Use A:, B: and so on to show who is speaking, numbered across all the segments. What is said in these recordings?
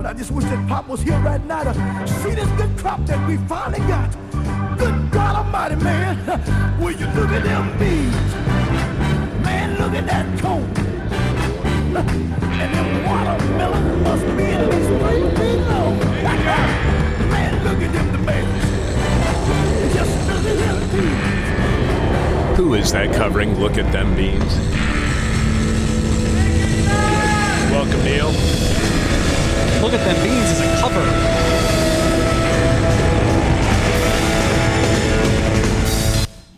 A: But I just wish that Pop was here right now to see this good crop that we finally got. Good God Almighty, man. Will you look at them beans? Man, look at that cone. And them watermelon must be at least three feet long. Man, look at them tomatoes. Just look at them beans.
B: Who is that covering? Look at them beans. Welcome, Neil.
C: Look at them beans as a cover.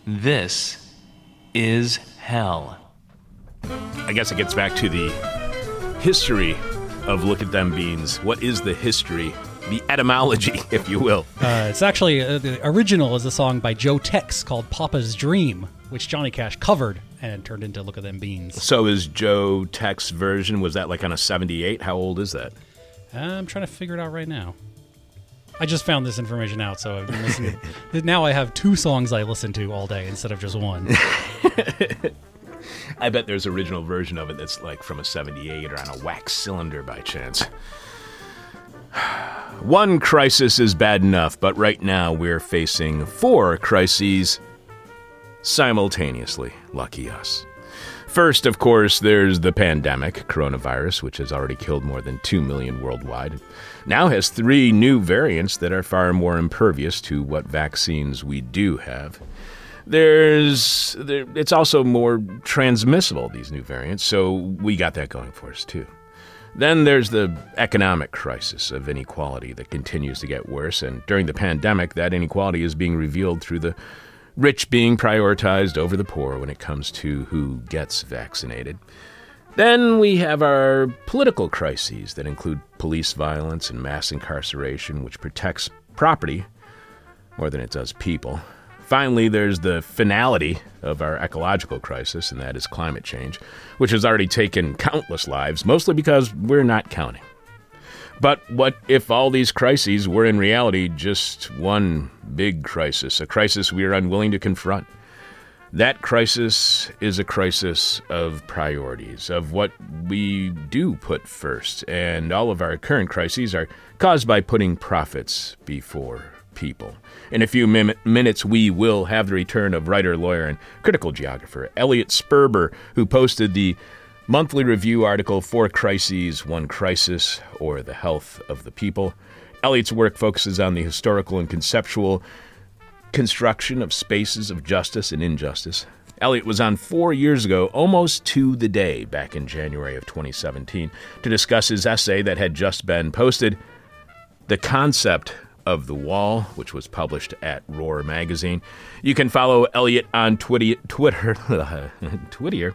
D: This is hell.
B: I guess it gets back to the history of Look at Them Beans. What is the history, the etymology, if you will?
C: Uh, it's actually uh, the original is a song by Joe Tex called "Papa's Dream," which Johnny Cash covered and turned into "Look at Them Beans."
B: So is Joe Tex's version, was that like on a 78? How old is that?
C: I'm trying to figure it out right now. I just found this information out, so I've been listening. now I have two songs I listen to all day instead of just one.
B: I bet there's original version of it that's like from a 78 or on a wax cylinder by chance. One crisis is bad enough, but right now we're facing four crises simultaneously. Lucky us. First, of course, there's the pandemic, coronavirus, which has already killed more than 2 million worldwide. Now has three new variants that are far more impervious to what vaccines we do have. There's there, it's also more transmissible these new variants, so we got that going for us too. Then there's the economic crisis of inequality that continues to get worse, and during the pandemic, that inequality is being revealed through the rich being prioritized over the poor when it comes to who gets vaccinated. Then we have our political crises that include police violence and mass incarceration, which protects property more than it does people. Finally, there's the finality of our ecological crisis, and that is climate change, which has already taken countless lives, mostly because we're not counting. But what if all these crises were in reality just one big crisis, a crisis we are unwilling to confront? That crisis is a crisis of priorities, of what we do put first, and all of our current crises are caused by putting profits before people. In a few min- minutes, we will have the return of writer, lawyer, and critical geographer Elliot Sperber, who posted the monthly review article Four Crises, One Crisis, or The Health of the People. Elliot's work focuses on the historical and conceptual construction of spaces of justice and injustice. Elliot was on four years ago, almost to the day, back in January of 2017, to discuss his essay that had just been posted, The Concept of the Wall, which was published at Roar Magazine. You can follow Elliot on Twitter, Twitter, Twitter,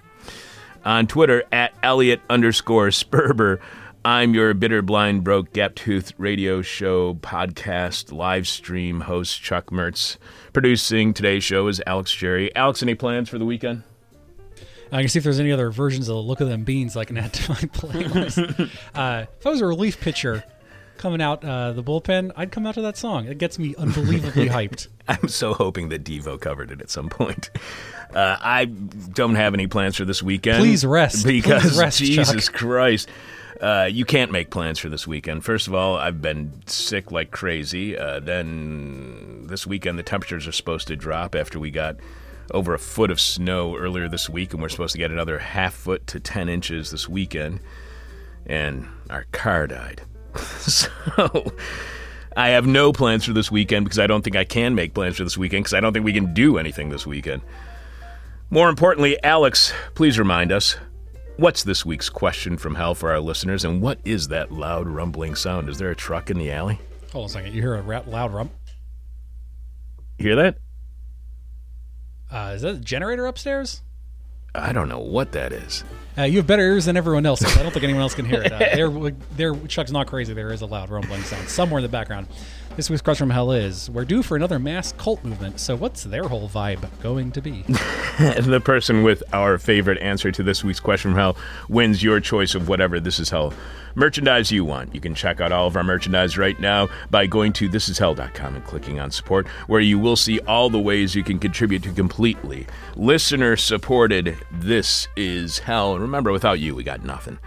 B: on Twitter at Elliot underscore Sperber. I'm your bitter, blind, broke, gap tooth radio show, podcast, live stream host, Chuck Mertz. Producing today's show is Alex Jerri. Alex, any plans for the weekend?
C: I can see if there's any other versions of the Look of Them Beans I can add to my playlist. uh, if I was a relief pitcher coming out uh, the bullpen, I'd come out to that song. It gets me unbelievably hyped.
B: I'm so hoping that Devo covered it at some point. Uh, I don't have any plans for this weekend.
C: Please rest.
B: Because
C: Please rest,
B: Jesus
C: Chuck.
B: Christ. Uh, you can't make plans for this weekend. First of all, I've been sick like crazy. Uh, then this weekend, the temperatures are supposed to drop after we got over a foot of snow earlier this week, and we're supposed to get another half foot to 10 inches this weekend. And our car died. so I have no plans for this weekend because I don't think I can make plans for this weekend because I don't think we can do anything this weekend. More importantly, Alex, please remind us what's this week's question from hell for our listeners, and what is that loud rumbling sound? Is there a truck in the alley?
C: Hold on a second. You hear a loud rump?
B: You hear that?
C: Uh, is that a generator upstairs?
B: I don't know what that is.
C: Uh, you have better ears than everyone else. I don't think anyone else can hear it. Uh, there, there, Chuck's not crazy. There is a loud rumbling sound somewhere in the background. This week's question from hell is: We're due for another mass cult movement. So, what's their whole vibe going to be?
B: the person with our favorite answer to this week's question from hell wins your choice of whatever this is hell merchandise you want. You can check out all of our merchandise right now by going to thisishell.com and clicking on support, where you will see all the ways you can contribute to completely listener supported This Is Hell. And remember, without you, we got nothing.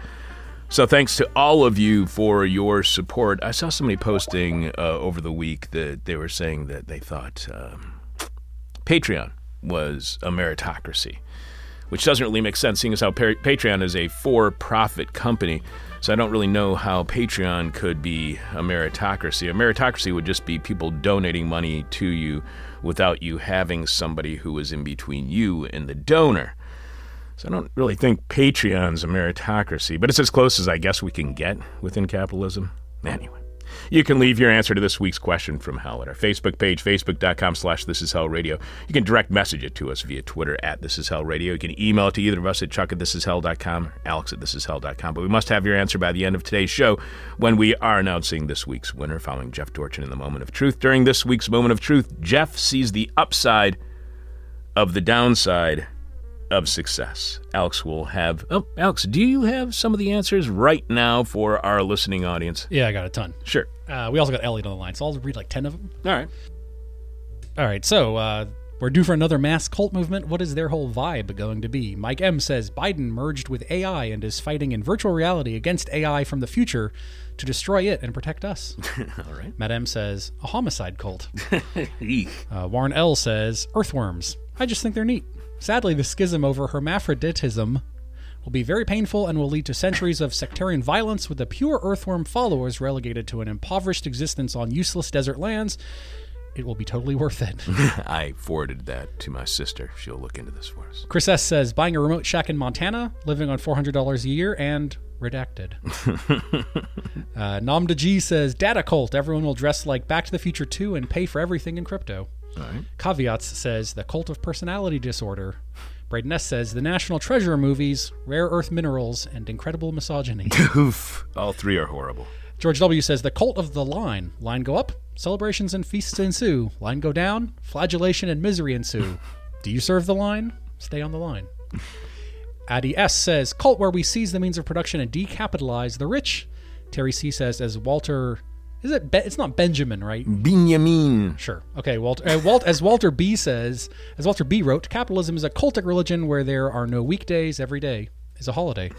B: So thanks to all of you for your support. I saw somebody posting uh, over the week that they were saying that they thought um, Patreon was a meritocracy, which doesn't really make sense, seeing as how pa- Patreon is a for-profit company. So I don't really know how Patreon could be a meritocracy. A meritocracy would just be people donating money to you without you having somebody who is in between you and the donor. So I don't really think Patreon's a meritocracy, but it's as close as I guess we can get within capitalism. Anyway. You can leave your answer to this week's question from hell at our Facebook page, facebook.com slash this is hell radio. You can direct message it to us via Twitter at this is hell radio. You can email it to either of us at chuck at this is hell.com or alex at this is hell.com. But we must have your answer by the end of today's show when we are announcing this week's winner following Jeff Dorchin in the moment of truth. During this week's moment of truth, Jeff sees the upside of the downside of success. Alex will have. Oh, Alex, do you have some of the answers right now for our listening audience?
C: Yeah, I got a ton.
B: Sure.
C: Uh, we also got Elliot on the line, so I'll read like 10 of them.
B: All right.
C: All right, so uh, we're due for another mass cult movement. What is their whole vibe going to be? Mike M says Biden merged with AI and is fighting in virtual reality against AI from the future to destroy it and protect us.
B: All right.
C: Matt M says a homicide cult. Uh, Warren L says earthworms. I just think they're neat. Sadly, the schism over hermaphroditism will be very painful and will lead to centuries of sectarian violence with the pure earthworm followers relegated to an impoverished existence on useless desert lands. It will be totally worth it.
B: I forwarded that to my sister. She'll look into this for us.
C: Chris S says buying a remote shack in Montana, living on $400 a year, and redacted. uh, Namda G says data cult. Everyone will dress like Back to the Future 2 and pay for everything in crypto.
B: Right.
C: Caveats says the cult of personality disorder. Braden S says the National Treasure movies, rare earth minerals, and incredible misogyny.
B: Oof. All three are horrible.
C: George W says the cult of the line. Line go up, celebrations and feasts ensue. Line go down, flagellation and misery ensue. Do you serve the line? Stay on the line. Addy S says cult where we seize the means of production and decapitalize the rich. Terry C says as Walter is it? Be, it's not Benjamin, right?
B: Benjamin.
C: Sure. Okay. Walter. Uh, Walt, as Walter B says, as Walter B wrote, capitalism is a cultic religion where there are no weekdays. Every day is a holiday.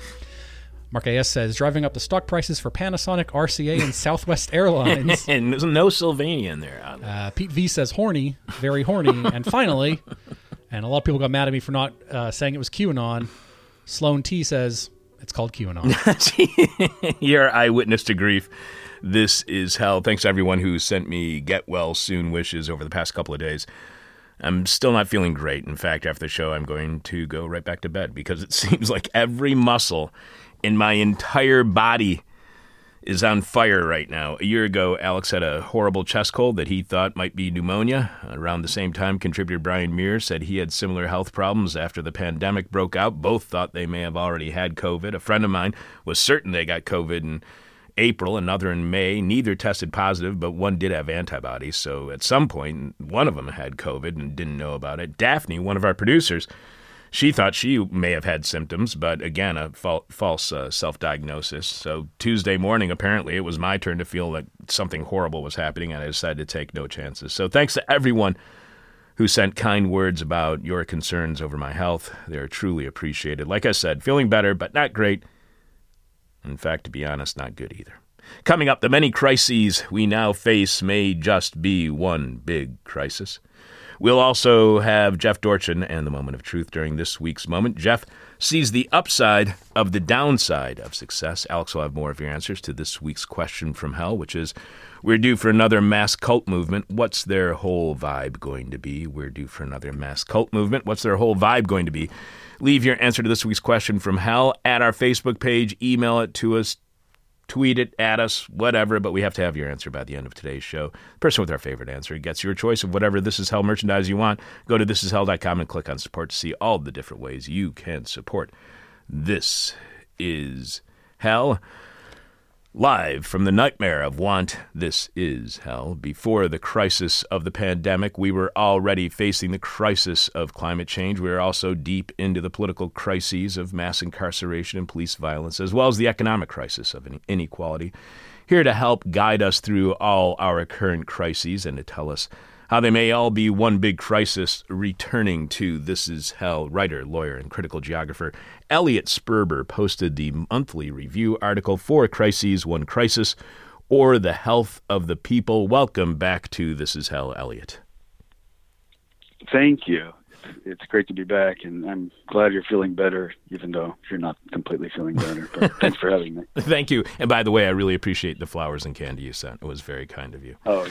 C: Mark AS says driving up the stock prices for Panasonic, RCA, and Southwest Airlines.
B: And there's no Sylvania in there.
C: Uh, Pete V says horny, very horny. and finally, and a lot of people got mad at me for not uh, saying it was QAnon. Sloan T says it's called QAnon.
B: Your eyewitness to grief. This is hell. Thanks to everyone who sent me get well soon wishes over the past couple of days. I'm still not feeling great. In fact, after the show, I'm going to go right back to bed because it seems like every muscle in my entire body is on fire right now. A year ago, Alex had a horrible chest cold that he thought might be pneumonia. Around the same time, contributor Brian Mier said he had similar health problems after the pandemic broke out. Both thought they may have already had COVID. A friend of mine was certain they got COVID in April, another in May. Neither tested positive, but one did have antibodies. So at some point, one of them had COVID and didn't know about it. Daphne, one of our producers, she thought she may have had symptoms, but again, a fal- false uh, self diagnosis. So Tuesday morning, apparently, it was my turn to feel that something horrible was happening, and I decided to take no chances. So thanks to everyone who sent kind words about your concerns over my health. They are truly appreciated. Like I said, feeling better, but not great. In fact, to be honest, not good either. Coming up, the many crises we now face may just be one big crisis. We'll also have Jeff Dorchin and the moment of truth during this week's moment. Jeff sees the upside of the downside of success. Alex will have more of your answers to this week's question from hell, which is we're due for another mass cult movement. What's their whole vibe going to be? We're due for another mass cult movement. What's their whole vibe going to be? Leave your answer to this week's question from hell at our Facebook page. Email it to us tweet it at us, whatever, but we have to have your answer by the end of today's show. The person with our favorite answer gets your choice of whatever This Is Hell merchandise you want. Go to thisishell.com and click on support to see all the different ways you can support. This is Hell. Live from the nightmare of want, this is hell. Before the crisis of the pandemic, we were already facing the crisis of climate change. We are also deep into the political crises of mass incarceration and police violence, as well as the economic crisis of inequality. Here to help guide us through all our current crises and to tell us how they may all be one big crisis returning to This Is Hell. Writer, lawyer, and critical geographer Elliot Sperber posted the monthly review article four Crises One Crisis or the Health of the People. Welcome back to This Is Hell, Elliot.
E: Thank you. It's great to be back, and I'm glad you're feeling better, even though you're not completely feeling better. But thanks for having me.
B: Thank you. And by the way, I really appreciate the flowers and candy you sent. It was very kind of you.
E: Oh,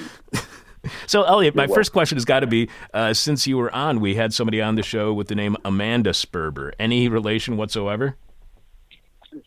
B: So, Elliot, my first question has got to be uh, since you were on, we had somebody on the show with the name Amanda Sperber. Any relation whatsoever?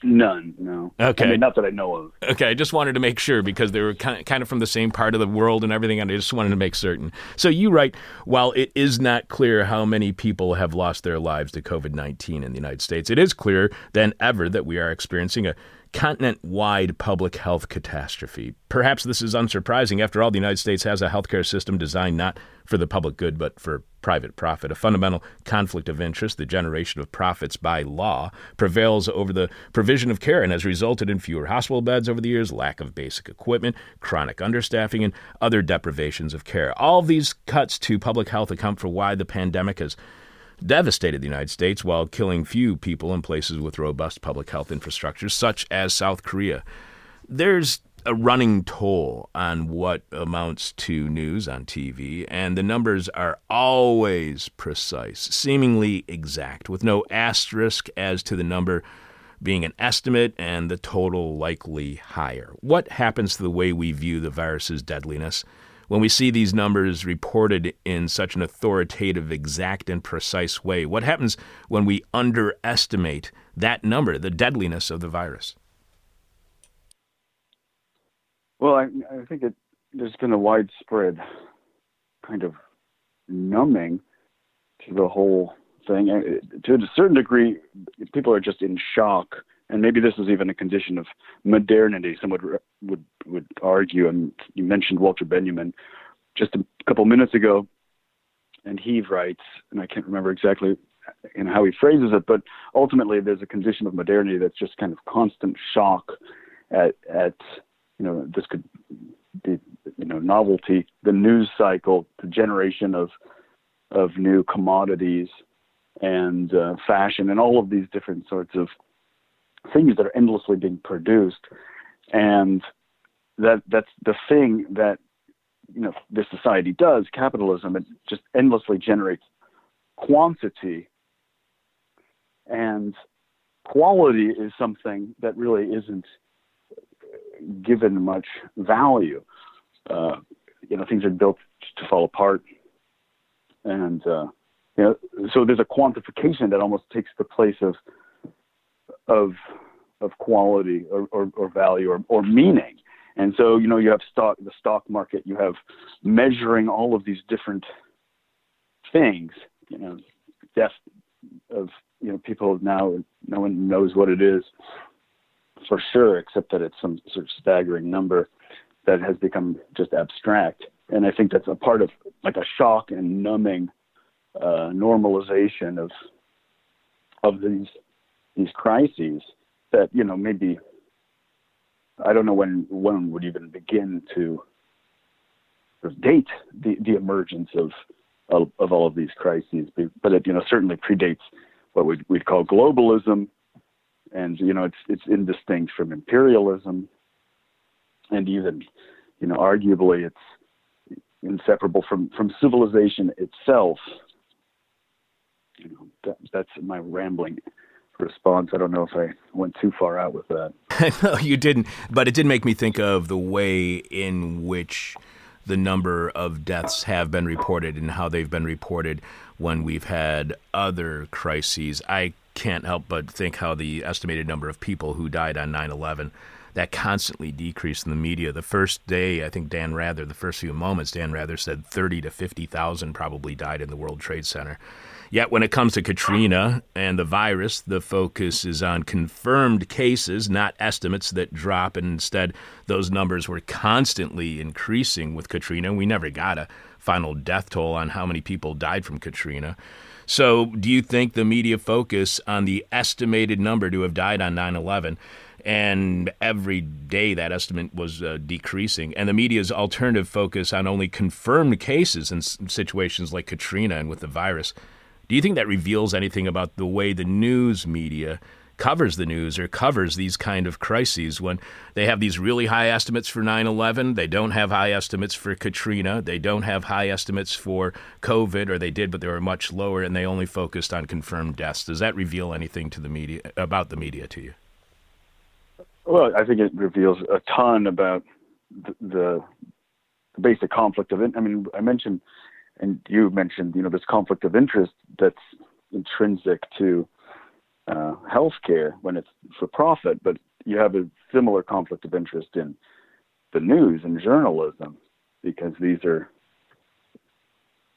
E: none, no.
B: Okay.
E: I mean, not that I know of.
B: Okay, I just wanted to make sure because they were kind of, kind of from the same part of the world and everything, and I just wanted to make certain. So you write, while it is not clear how many people have lost their lives to COVID 19 in the United States, it is clearer than ever that we are experiencing a continent wide public health catastrophe. Perhaps this is unsurprising. After all, the United States has a healthcare system designed not for the public good, but for private profit. A fundamental conflict of interest, the generation of profits by law, prevails over the provision of care and has resulted in fewer hospital beds over the years, lack of basic equipment, chronic understaffing, and other deprivations of care. All these cuts to public health account for why the pandemic has devastated the United States while killing few people in places with robust public health infrastructures, such as South Korea. There's a running toll on what amounts to news on TV, and the numbers are always precise, seemingly exact, with no asterisk as to the number being an estimate and the total likely higher. What happens to the way we view the virus's deadliness? When we see these numbers reported in such an authoritative, exact, and precise way, what happens when we underestimate that number, the deadliness of the virus?
E: Well, I, I think it, there's been a widespread kind of numbing to the whole thing. And uh, To a certain degree, people are just in shock, and maybe this is even a condition of modernity. Some would would would argue, and you mentioned Walter Benjamin just a couple minutes ago, and he writes, and I can't remember exactly in how he phrases it, but ultimately there's a condition of modernity that's just kind of constant shock at at you know this could be you know novelty, the news cycle, the generation of of new commodities and uh, fashion and all of these different sorts of things that are endlessly being produced. And that that's the thing that you know this society does capitalism it just endlessly generates quantity. And quality is something that really isn't given much value. Uh, you know things are built to fall apart. And uh, you know, so there's a quantification that almost takes the place of of of quality or, or, or value or, or meaning. And so, you know, you have stock the stock market, you have measuring all of these different things, you know, death of you know, people now no one knows what it is for sure, except that it's some sort of staggering number that has become just abstract. And I think that's a part of like a shock and numbing uh, normalization of of these these crises that you know maybe I don't know when one would even begin to date the, the emergence of, of all of these crises, but it you know certainly predates what we'd, we'd call globalism, and you know it's it's indistinct from imperialism, and even you know arguably it's inseparable from from civilization itself. You know, that, that's my rambling response. I don't know if I went too far out with that.
B: no, you didn't. But it did make me think of the way in which the number of deaths have been reported and how they've been reported when we've had other crises. I can't help but think how the estimated number of people who died on 9 11 that constantly decreased in the media. The first day, I think Dan Rather, the first few moments, Dan Rather said 30 to 50,000 probably died in the World Trade Center. Yet when it comes to Katrina and the virus, the focus is on confirmed cases, not estimates that drop. And instead, those numbers were constantly increasing with Katrina. We never got a final death toll on how many people died from Katrina. So, do you think the media focus on the estimated number to have died on 9 11 and every day that estimate was uh, decreasing. And the media's alternative focus on only confirmed cases in situations like Katrina and with the virus. Do you think that reveals anything about the way the news media covers the news or covers these kind of crises when they have these really high estimates for 9/11, they don't have high estimates for Katrina, they don't have high estimates for COVID or they did but they were much lower and they only focused on confirmed deaths. Does that reveal anything to the media about the media to you?
E: Well, I think it reveals a ton about the, the, the basic conflict of it. I mean, I mentioned, and you mentioned, you know, this conflict of interest that's intrinsic to uh, healthcare when it's for profit, but you have a similar conflict of interest in the news and journalism because these are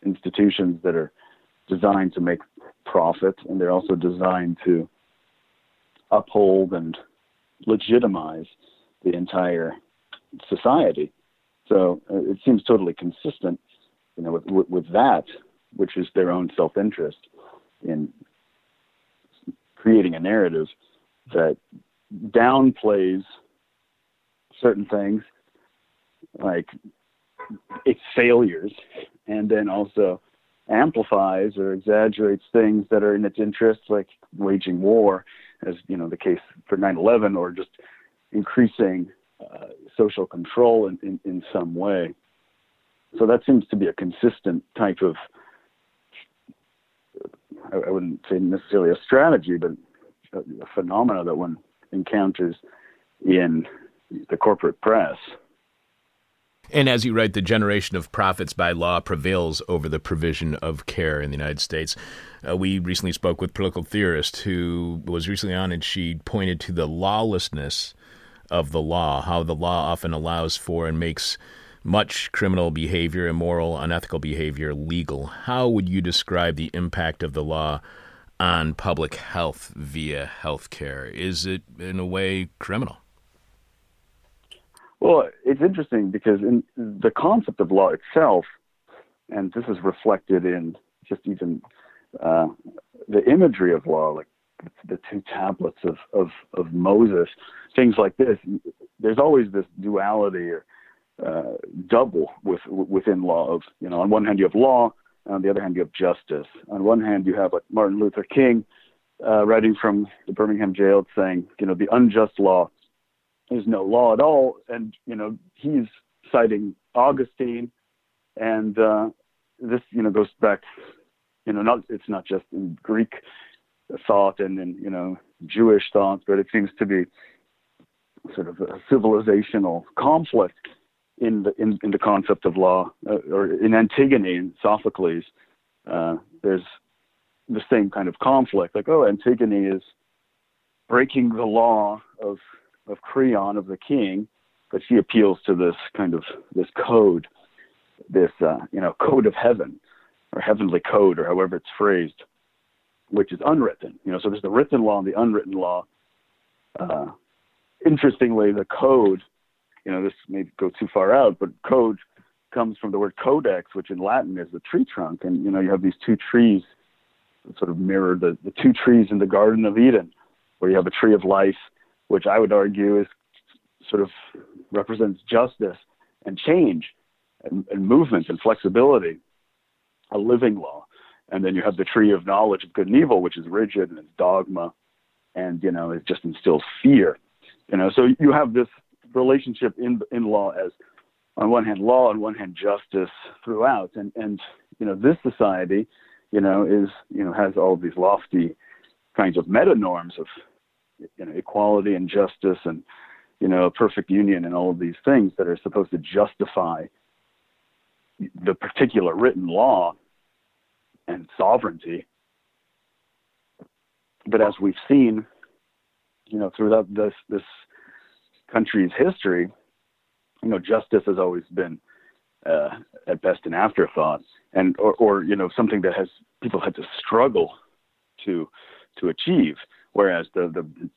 E: institutions that are designed to make profit and they're also designed to uphold and legitimize the entire society. So uh, it seems totally consistent, you know, with, with, that, which is their own self-interest in creating a narrative that downplays certain things, like its failures, and then also amplifies or exaggerates things that are in its interest, like waging war, as you know the case for 9/11, or just increasing uh, social control in, in, in some way. So that seems to be a consistent type of, I, wouldn't say necessarily a strategy, but a, phenomena that one encounters in the corporate press.
B: And as you write, the generation of profits by law prevails over the provision of care in the United States. Uh, we recently spoke with political theorist who was recently on, and she pointed to the lawlessness of the law, how the law often allows for and makes much criminal behavior, immoral, unethical behavior legal. How would you describe the impact of the law on public health via health care? Is it, in a way, criminal?
E: Well, it's interesting because in the concept of law itself, and this is reflected in just even uh, the imagery of law, like the two tablets of, of, of Moses, things like this. There's always this duality or uh, double with within law of you know on one hand you have law, on the other hand you have justice. On one hand you have like Martin Luther King uh, writing from the Birmingham jail saying you know the unjust law is no law at all, and you know he's citing Augustine, and uh, this you know goes back, you know not it's not just in Greek thought and in you know Jewish thought, but it seems to be sort of a civilizational conflict in the in, in the concept of law, uh, or in Antigone and Sophocles. Uh, there's the same kind of conflict, like oh, Antigone is breaking the law of of Creon of the king, but she appeals to this kind of this code, this uh, you know code of heaven or heavenly code or however it's phrased, which is unwritten. You know, so there's the written law and the unwritten law. Uh, interestingly, the code, you know, this may go too far out, but code comes from the word codex, which in Latin is the tree trunk, and you know you have these two trees that sort of mirror the, the two trees in the Garden of Eden, where you have a tree of life which I would argue is sort of represents justice and change and, and movement and flexibility, a living law. And then you have the tree of knowledge of good and evil, which is rigid and it's dogma, and you know it just instills fear. You know, so you have this relationship in in law as on one hand law, on one hand justice throughout, and and you know this society, you know, is you know has all these lofty kinds of meta norms of you know equality and justice and you know a perfect union and all of these things that are supposed to justify the particular written law and sovereignty. But as we've seen you know throughout this this country's history you know justice has always been uh, at best an afterthought. And or, or you know something that has people had to struggle to to achieve. Whereas the the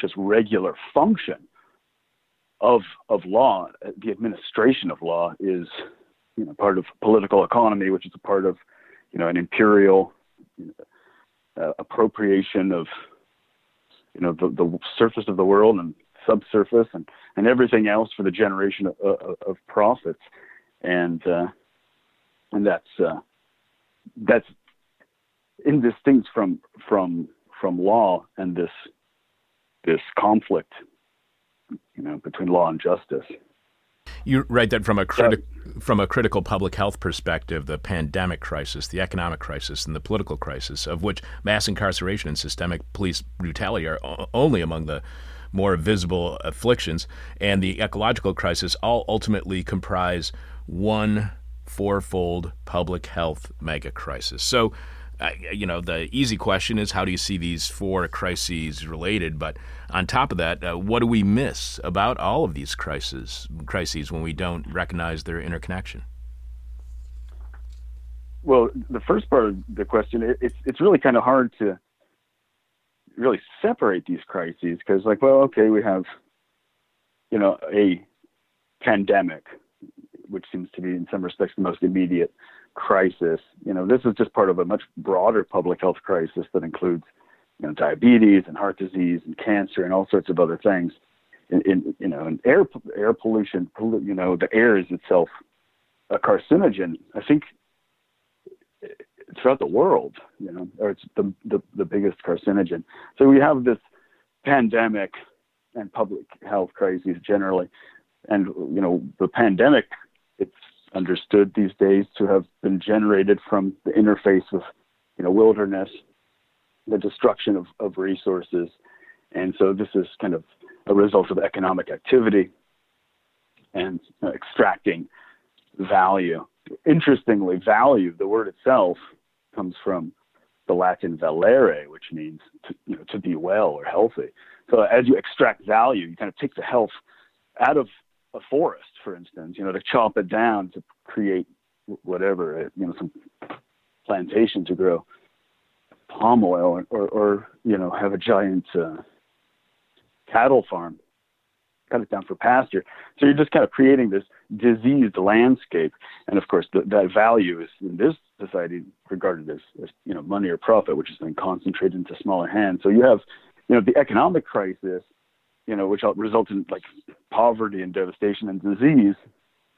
E: just regular function of of law, the administration of law is you know part of political economy, which is a part of you know an imperial you know, uh, appropriation of you know the, the surface of the world and subsurface and, and everything else for the generation of, of, of profits, and uh, and that's uh, that's indistinct from from from law and this this conflict, you know, between law and justice.
B: You write that from a criti- from a critical public health perspective, the pandemic crisis, the economic crisis, and the political crisis, of which mass incarceration and systemic police brutality are o- only among the more visible afflictions, and the ecological crisis all ultimately comprise one fourfold public health mega crisis. So, uh, you know, the easy question is how do you see these four crises related? But on top of that, uh, what do we miss about all of these crises crises when we don't recognize their interconnection?
E: Well, the first part of the question, it, it's it's really kind of hard to really separate these crises because, like, well, okay, we have, you know, a pandemic, which seems to be in some respects the most immediate crisis. You know, this is just part of a much broader public health crisis that includes, you know, diabetes and heart disease and cancer and all sorts of other things. In, in you know, and air air pollution, you know, the air is itself a carcinogen. I think throughout the world, you know, or it's the, the the biggest carcinogen. So we have this pandemic and public health crises generally, and you know, the pandemic. It's understood these days to have been generated from the interface of, you know, wilderness, the destruction of, of resources. And so this is kind of a result of economic activity and extracting value. Interestingly, value, the word itself, comes from the Latin valere, which means to, you know, to be well or healthy. So as you extract value, you kind of take the health out of a forest, for instance, you know, to chop it down to create whatever, you know, some plantation to grow palm oil or, or, or you know, have a giant uh, cattle farm, cut it down for pasture. So you're just kind of creating this diseased landscape. And of course, the, that value is in this society regarded as, as, you know, money or profit, which is then concentrated into smaller hands. So you have, you know, the economic crisis you know, which result in like poverty and devastation and disease,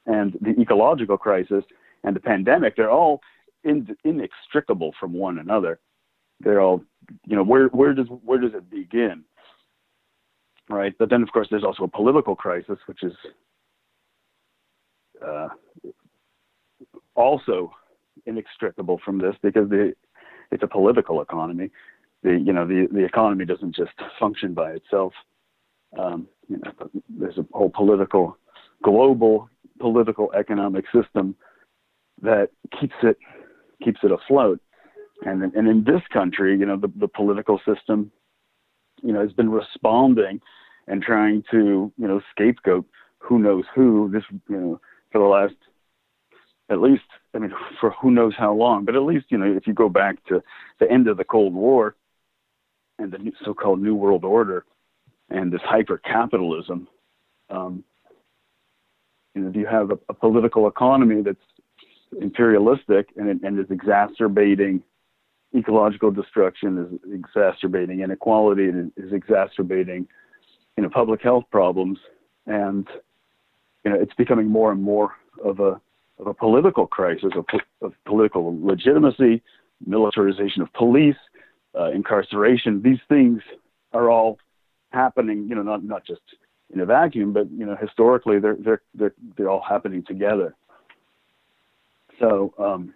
E: and the ecological crisis and the pandemic, they're all in, inextricable from one another. They're all, you know, where where does where does it begin? Right, but then of course there's also a political crisis, which is uh, also inextricable from this because the, it's a political economy. The you know the the economy doesn't just function by itself um, you know, there's a whole political, global political economic system that keeps it keeps it afloat. And and in this country, you know, the, the political system, you know, has been responding and trying to, you know, scapegoat who knows who this, you know, for the last at least, I mean, for who knows how long, but at least, you know, if you go back to the end of the Cold War and the so-called New World Order, and this hyper capitalism. Um, you know, do you have a, a, political economy that's imperialistic and, and is exacerbating ecological destruction, is exacerbating inequality, and is exacerbating you know public health problems, and you know it's becoming more and more of a of a political crisis of, of political legitimacy, militarization of police, uh, incarceration. These things are all happening, you know, not not just in a vacuum, but you know, historically they're they're they're they're all happening together. So, um,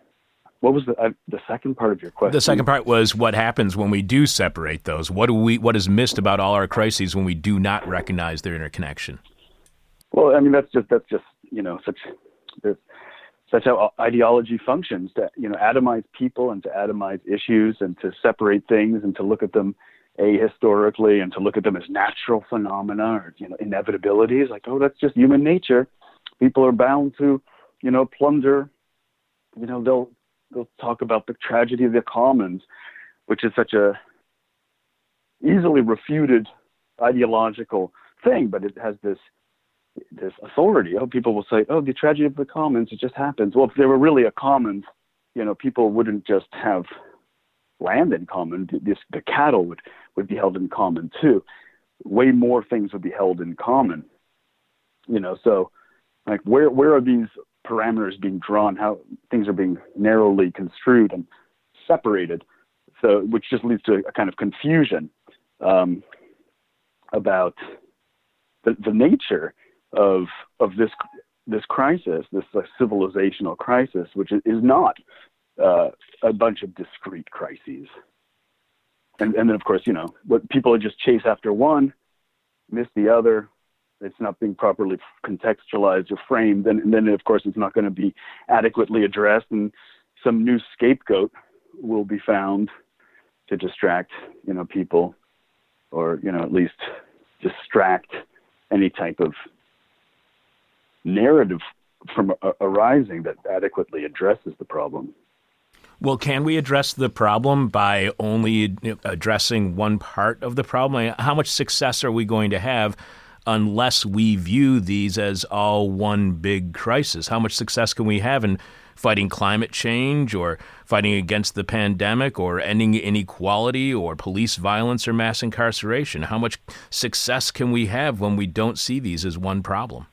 E: what was the uh, the second part of your question?
B: The second part was what happens when we do separate those. What do we what is missed about all our crises when we do not recognize their interconnection?
E: Well, I mean that's just that's just you know such there's that's how ideology functions to you know atomize people and to atomize issues and to separate things and to look at them ahistorically and to look at them as natural phenomena or you know inevitabilities. Like oh that's just human nature. People are bound to you know plunder. You know they'll they'll talk about the tragedy of the commons which is such a easily refuted ideological thing but it has this this authority oh people will say oh the tragedy of the commons it just happens well if there were really a commons you know people wouldn't just have land in common this, the cattle would would be held in common too. way more things would be held in common. You know, so like where where are these parameters being drawn? How things are being narrowly construed and separated. So which just leads to a kind of confusion um, about the, the nature of of this this crisis, this uh, civilizational crisis, which is, not uh, a bunch of discrete crises. And, and then, of course, you know, what people just chase after one, miss the other. It's not being properly contextualized or framed, and, and then, of course, it's not going to be adequately addressed, and some new scapegoat will be found to distract, you know, people, or you know, at least distract any type of narrative from arising that adequately addresses the problem.
B: Well, can we address the problem by only addressing one part of the problem? How much success are we going to have unless we view these as all one big crisis? How much success can we have in fighting climate change or fighting against the pandemic or ending inequality or police violence or mass incarceration? How much success can we have when we don't see these as one problem?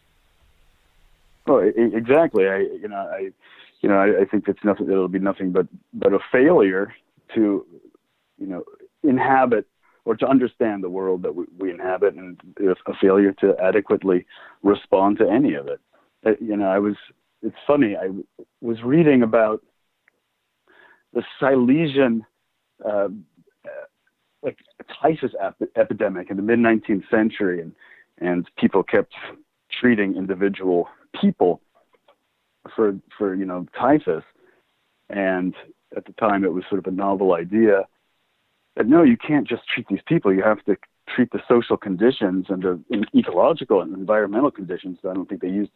E: Well, exactly. I, you know, I, you know, I, I think it's nothing. It'll be nothing but but a failure to, you know, inhabit or to understand the world that we, we inhabit, and a failure to adequately respond to any of it. You know, I was. It's funny. I was reading about the Silesian, uh, like typhus ep- epidemic in the mid 19th century, and and people kept treating individual people for for you know typhus, and at the time it was sort of a novel idea that no, you can't just treat these people. You have to treat the social conditions and the ecological and environmental conditions. I don't think they used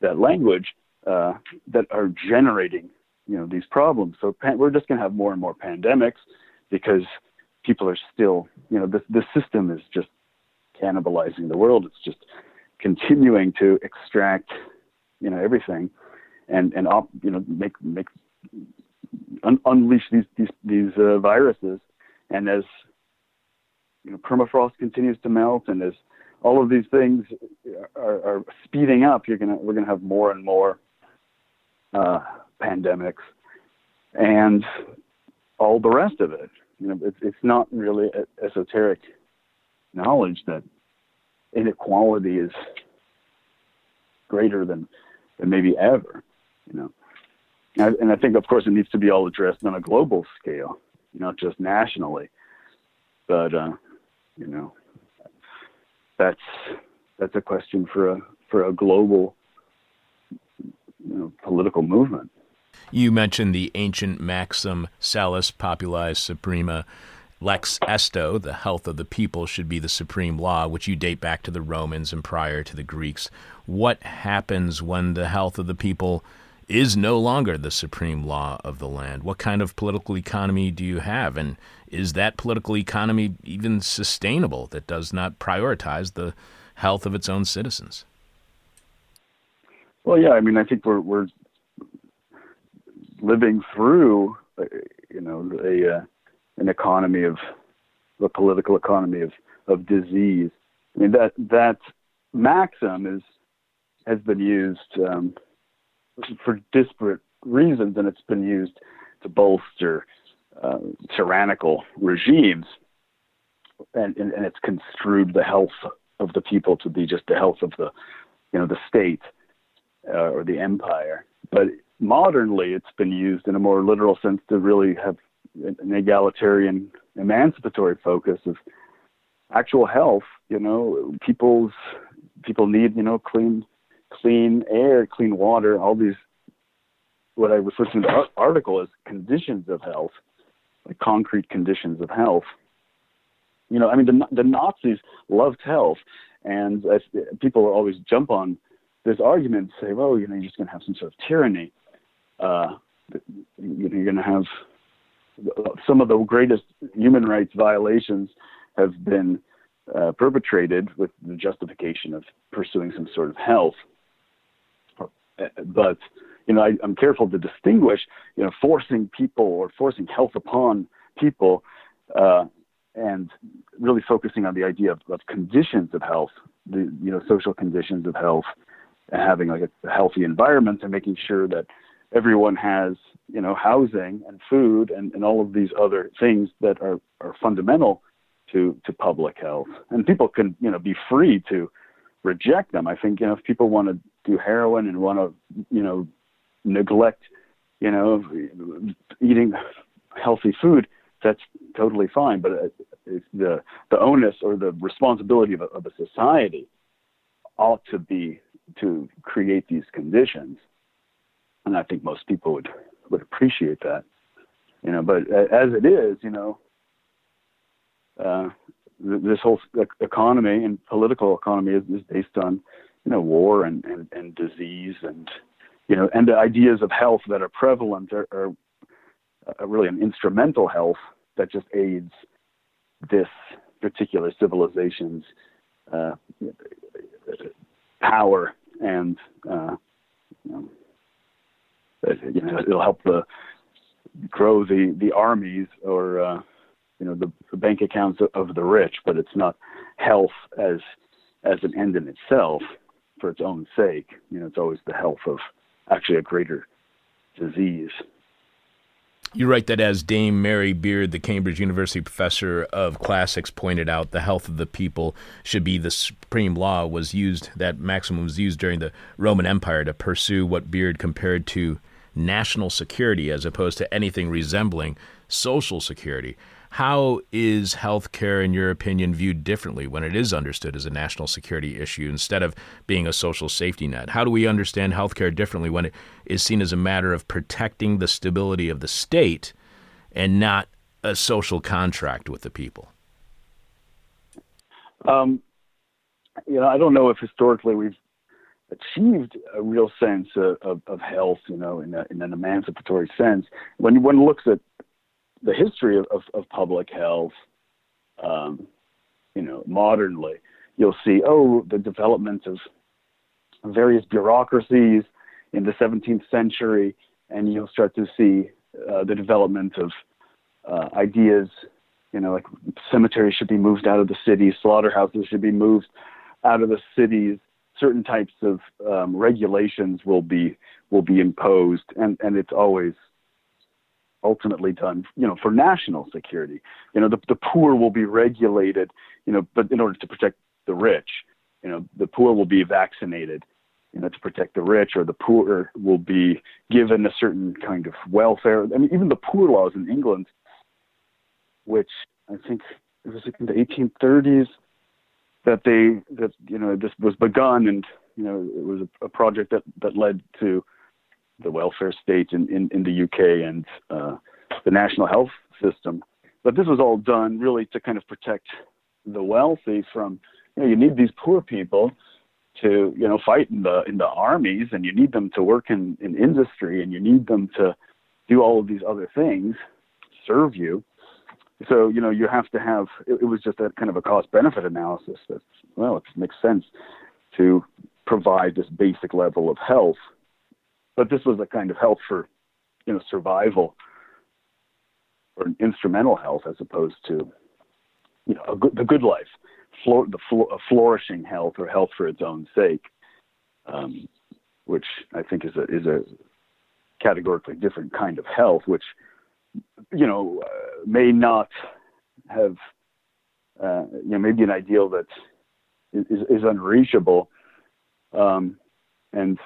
E: that language uh, that are generating you know these problems. So pan- we're just going to have more and more pandemics because people are still you know the the system is just cannibalizing the world. It's just continuing to extract, you know, everything, and and op, you know make make un- unleash these these these uh, viruses, and as you know permafrost continues to melt, and as all of these things are, are speeding up, you're gonna we're gonna have more and more uh, pandemics, and all the rest of it. You know, it's it's not really esoteric knowledge that inequality is greater than than maybe ever. You know, and I, and I think, of course, it needs to be all addressed on a global scale, not just nationally. But uh, you know, that's that's a question for a for a global you know, political movement.
B: You mentioned the ancient maxim "Salus populi suprema." Lex esto, the health of the people, should be the supreme law, which you date back to the Romans and prior to the Greeks. What happens when the health of the people is no longer the supreme law of the land? What kind of political economy do you have? And is that political economy even sustainable that does not prioritize the health of its own citizens?
E: Well, yeah, I mean, I think we're, we're living through, uh, you know, a. Uh, an economy of the political economy of, of disease. I mean that that maxim is has been used um, for disparate reasons, and it's been used to bolster uh, tyrannical regimes, and, and, and it's construed the health of the people to be just the health of the you know the state uh, or the empire. But modernly, it's been used in a more literal sense to really have an egalitarian, emancipatory focus of actual health. You know, people's people need you know clean, clean air, clean water. All these what I refer to in the article as conditions of health, like concrete conditions of health. You know, I mean, the the Nazis loved health, and people always jump on this argument, and say, well, you know, you're just going to have some sort of tyranny. Uh, you know, you're going to have some of the greatest human rights violations have been uh, perpetrated with the justification of pursuing some sort of health. But you know, I, am careful to distinguish, you know, forcing people or forcing health upon people, uh, and really focusing on the idea of, of conditions of health, the you know social conditions of health, and having like a healthy environment and making sure that everyone has you know housing and food and, and all of these other things that are, are fundamental to to public health. And people can you know be free to reject them. I think you know if people want to do heroin and want to you know neglect you know eating healthy food that's totally fine. But uh, the the onus or the responsibility of a, of a society ought to be to create these conditions and I think most people would would appreciate that. You know, but as it is, you know, uh, this whole economy and political economy is, is based on you know war and, and, and disease and you know and the ideas of health that are prevalent are, are, are really an instrumental health that just aids this particular civilization's uh, power and uh, you know, you know, it'll help the grow the the armies or uh, you know the, the bank accounts of, of the rich, but it's not health as as an end in itself for its own sake. You know, it's always the health of actually a greater disease.
B: You write that as Dame Mary Beard, the Cambridge University professor of classics, pointed out, the health of the people should be the supreme law. Was used that maximum was used during the Roman Empire to pursue what Beard compared to national security as opposed to anything resembling social security. How is healthcare, in your opinion, viewed differently when it is understood as a national security issue instead of being a social safety net? How do we understand healthcare differently when it is seen as a matter of protecting the stability of the state and not a social contract with the people?
E: Um, you know, I don't know if historically we've achieved a real sense of, of, of health, you know, in, a, in, an emancipatory sense. When one looks at the history of, of, of public health, um, you know, modernly, you'll see, oh, the development of various bureaucracies in the 17th century, and you'll start to see uh, the development of uh, ideas, you know, like cemeteries should be moved out of the cities, slaughterhouses should be moved out of the cities, certain types of um, regulations will be will be imposed, and and it's always ultimately done, you know, for national security. You know, the the poor will be regulated, you know, but in order to protect the rich, you know, the poor will be vaccinated, you know, to protect the rich, or the poor will be given a certain kind of welfare. I mean, even the poor laws in England, which I think it was in the 1830s that they that you know this was begun and you know it was a, a project that that led to the welfare state in in, in the UK and uh, the national health system. But this was all done really to kind of protect the wealthy from you know you need these poor people to you know fight in the in the armies and you need them to work in in industry and you need them to do all of these other things serve you so you know you have to have it, it was just a kind of a cost benefit analysis that well it makes sense to provide this basic level of health. But this was a kind of health for you know survival or an instrumental health as opposed to you know good, the good life the flourishing health or health for its own sake um, which I think is a is a categorically different kind of health which you know, uh, may not have, uh, you know, maybe an ideal that is, is unreachable. Um, and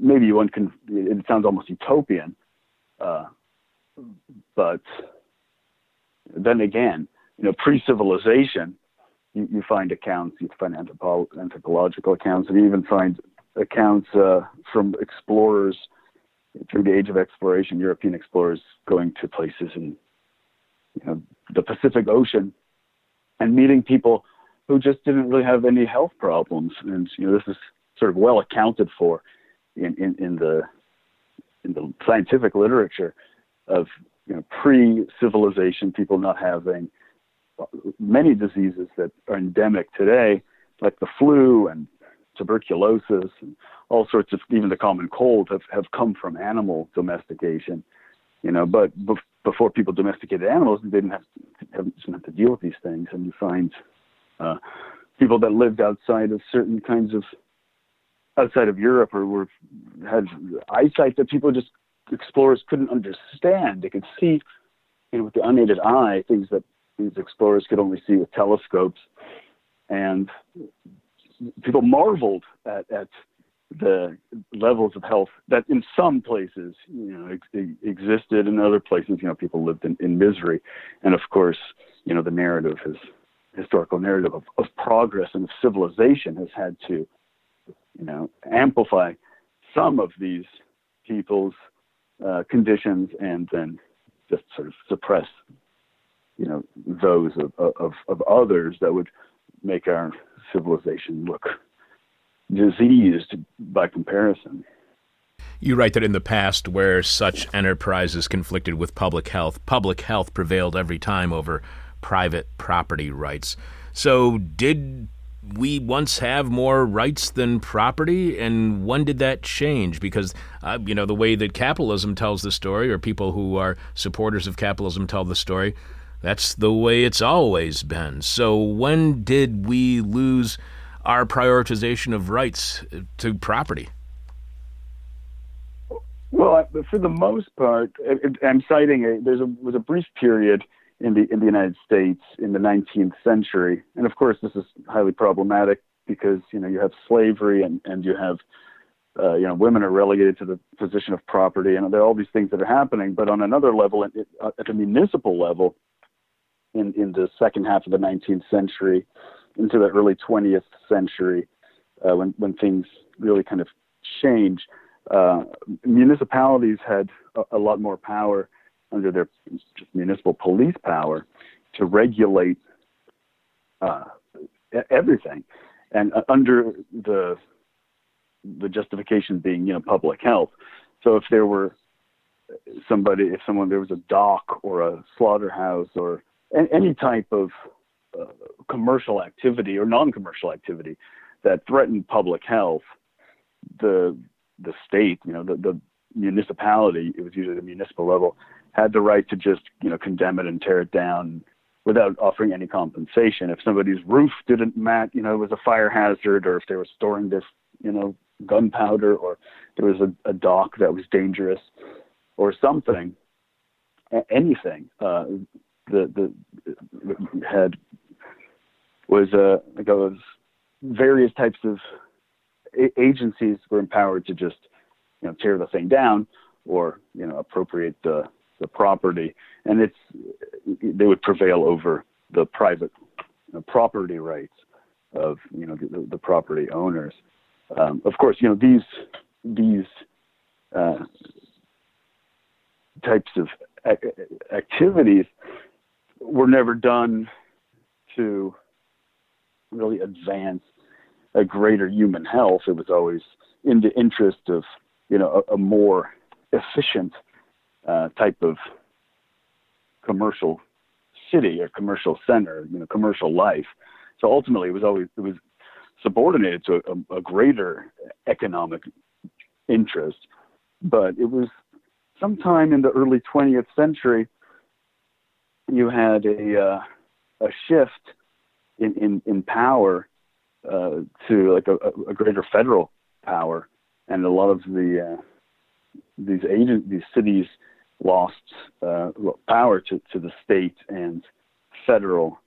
E: maybe one can, it sounds almost utopian. Uh, but then again, you know, pre-civilization, you, you find accounts, you find anthropo- anthropological accounts, and you even find accounts uh, from explorers through the age of exploration, European explorers going to places in you know, the Pacific Ocean and meeting people who just didn't really have any health problems. And you know, this is sort of well accounted for in, in, in the in the scientific literature of you know, pre-civilization people not having many diseases that are endemic today, like the flu and tuberculosis and all sorts of even the common cold have, have come from animal domestication you know but, but before people domesticated animals, they didn't have to, didn't have to deal with these things, and you find uh, people that lived outside of certain kinds of outside of Europe or were had eyesight that people just explorers couldn't understand. They could see you know, with the unaided eye things that these explorers could only see with telescopes, and people marveled at, at the levels of health that in some places you know ex- existed. In other places you know people lived in, in misery. And of course you know the narrative is historical narrative of, of progress and of civilization has had to you know amplify some of these people's uh, conditions and then just sort of suppress you know those of, of, of others that would make our civilization look diseased by comparison.
B: You write that in the past, where such enterprises conflicted with public health, public health prevailed every time over private property rights. So, did we once have more rights than property, and when did that change? Because uh, you know the way that capitalism tells the story, or people who are supporters of capitalism tell the story, that's the way it's always been. So, when did we lose? our prioritization of rights to property?
E: Well, for the most part, I'm citing a there was a brief period in the in the United States in the 19th century, and of course this is highly problematic because you know you have slavery and and you have uh, you know women are relegated to the position of property, and there are all these things that are happening. But on another level, at, at the municipal level, in in the second half of the 19th century, into the early 20th century, uh, when when things really kind of change, uh, municipalities had a, a, lot more power under their municipal police power to regulate uh, everything, and uh, under the the justification being you know public health. So if there were somebody, if someone there was a dock or a slaughterhouse or any type of uh, commercial activity or non-commercial activity that threatened public health, the the state, you know, the, the municipality, it was usually the municipal level, had the right to just, you know, condemn it and tear it down without offering any compensation. If somebody's roof didn't match, you know, it was a fire hazard, or if they were storing this, you know, gunpowder, or there was a, a dock that was dangerous, or something, anything, uh, the the had was uh, like was various types of agencies were empowered to just you know tear the thing down or you know appropriate the the property, and it's they would prevail over the private you know, property rights of you know the, the property owners. Um, of course, you know these these uh, types of activities were never done to really advance a greater human health. It was always in the interest of, you know, a, a more efficient uh, type of commercial city or commercial center, you know, commercial life. So ultimately, it was always it was subordinated to a, a greater economic interest. But it was sometime in the early 20th century, you had a uh, a shift in in, in power uh, to like a, a, greater federal power, and a lot of the uh, these agent these cities lost uh, power to, to the state and federal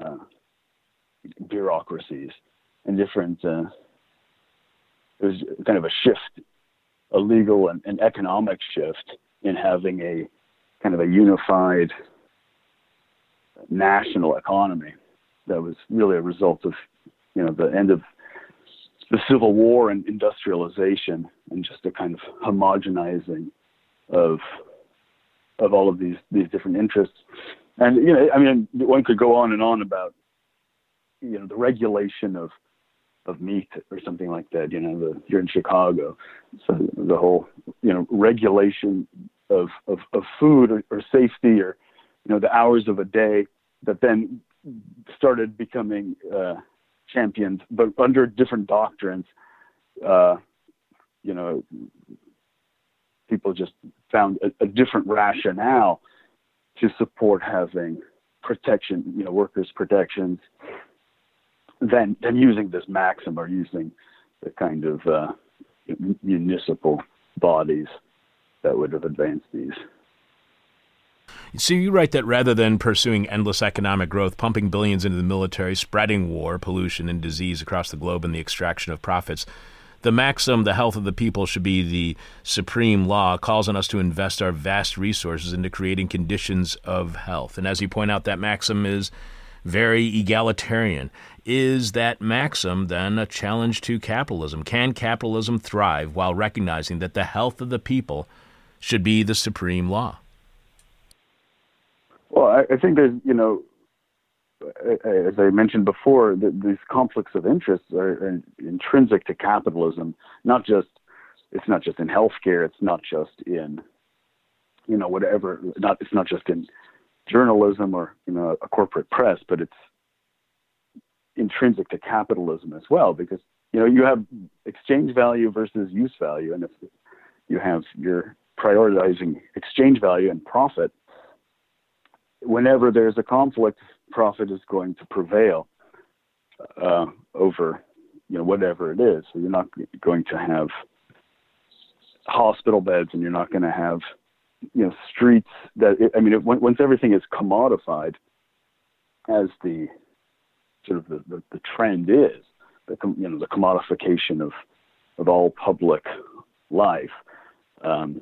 E: uh, bureaucracies and different. Uh, it was kind of a shift, a legal and, and economic shift in having a kind of a unified national economy that was really a result of you know the end of the Civil War and industrialization and just a kind of homogenizing of of all of these these different interests. And you know, I mean, one could go on and on about you know the regulation of of meat or something like that. You know, the, you're in Chicago, so the whole you know regulation of of, of food or, or safety or you know the hours of a day that then started becoming uh, championed, but under different doctrines. Uh, you know, people just found a, a, different rationale to support having protection, you know, workers' protections, than than using this maxim or using the kind of uh, municipal bodies that would have advanced these.
B: So you write that rather than pursuing endless economic growth, pumping billions into the military, spreading war, pollution, and disease across the globe, and the extraction of profits, the maxim, the health of the people should be the supreme law, calls on us to invest our vast resources into creating conditions of health. And as you point out, that maxim is very egalitarian. Is that maxim then a challenge to capitalism? Can capitalism thrive while recognizing that the health of the people should be the supreme law?
E: Well, I, I think there's, you know, as I mentioned before, the, these conflicts of interest are, are, intrinsic to capitalism. Not just it's not just in healthcare. It's not just in you know whatever. Not it's not just in journalism or you know a corporate press, but it's intrinsic to capitalism as well because you know you have exchange value versus use value, and if you have you're prioritizing exchange value and profit, whenever there's a conflict, profit is going to prevail uh, over you know whatever it is. So you're not going to have hospital beds, and you're not going to have you know streets that I mean, it, once everything is commodified, as the sort of the, the, the trend is, the you know the commodification of of all public life, um,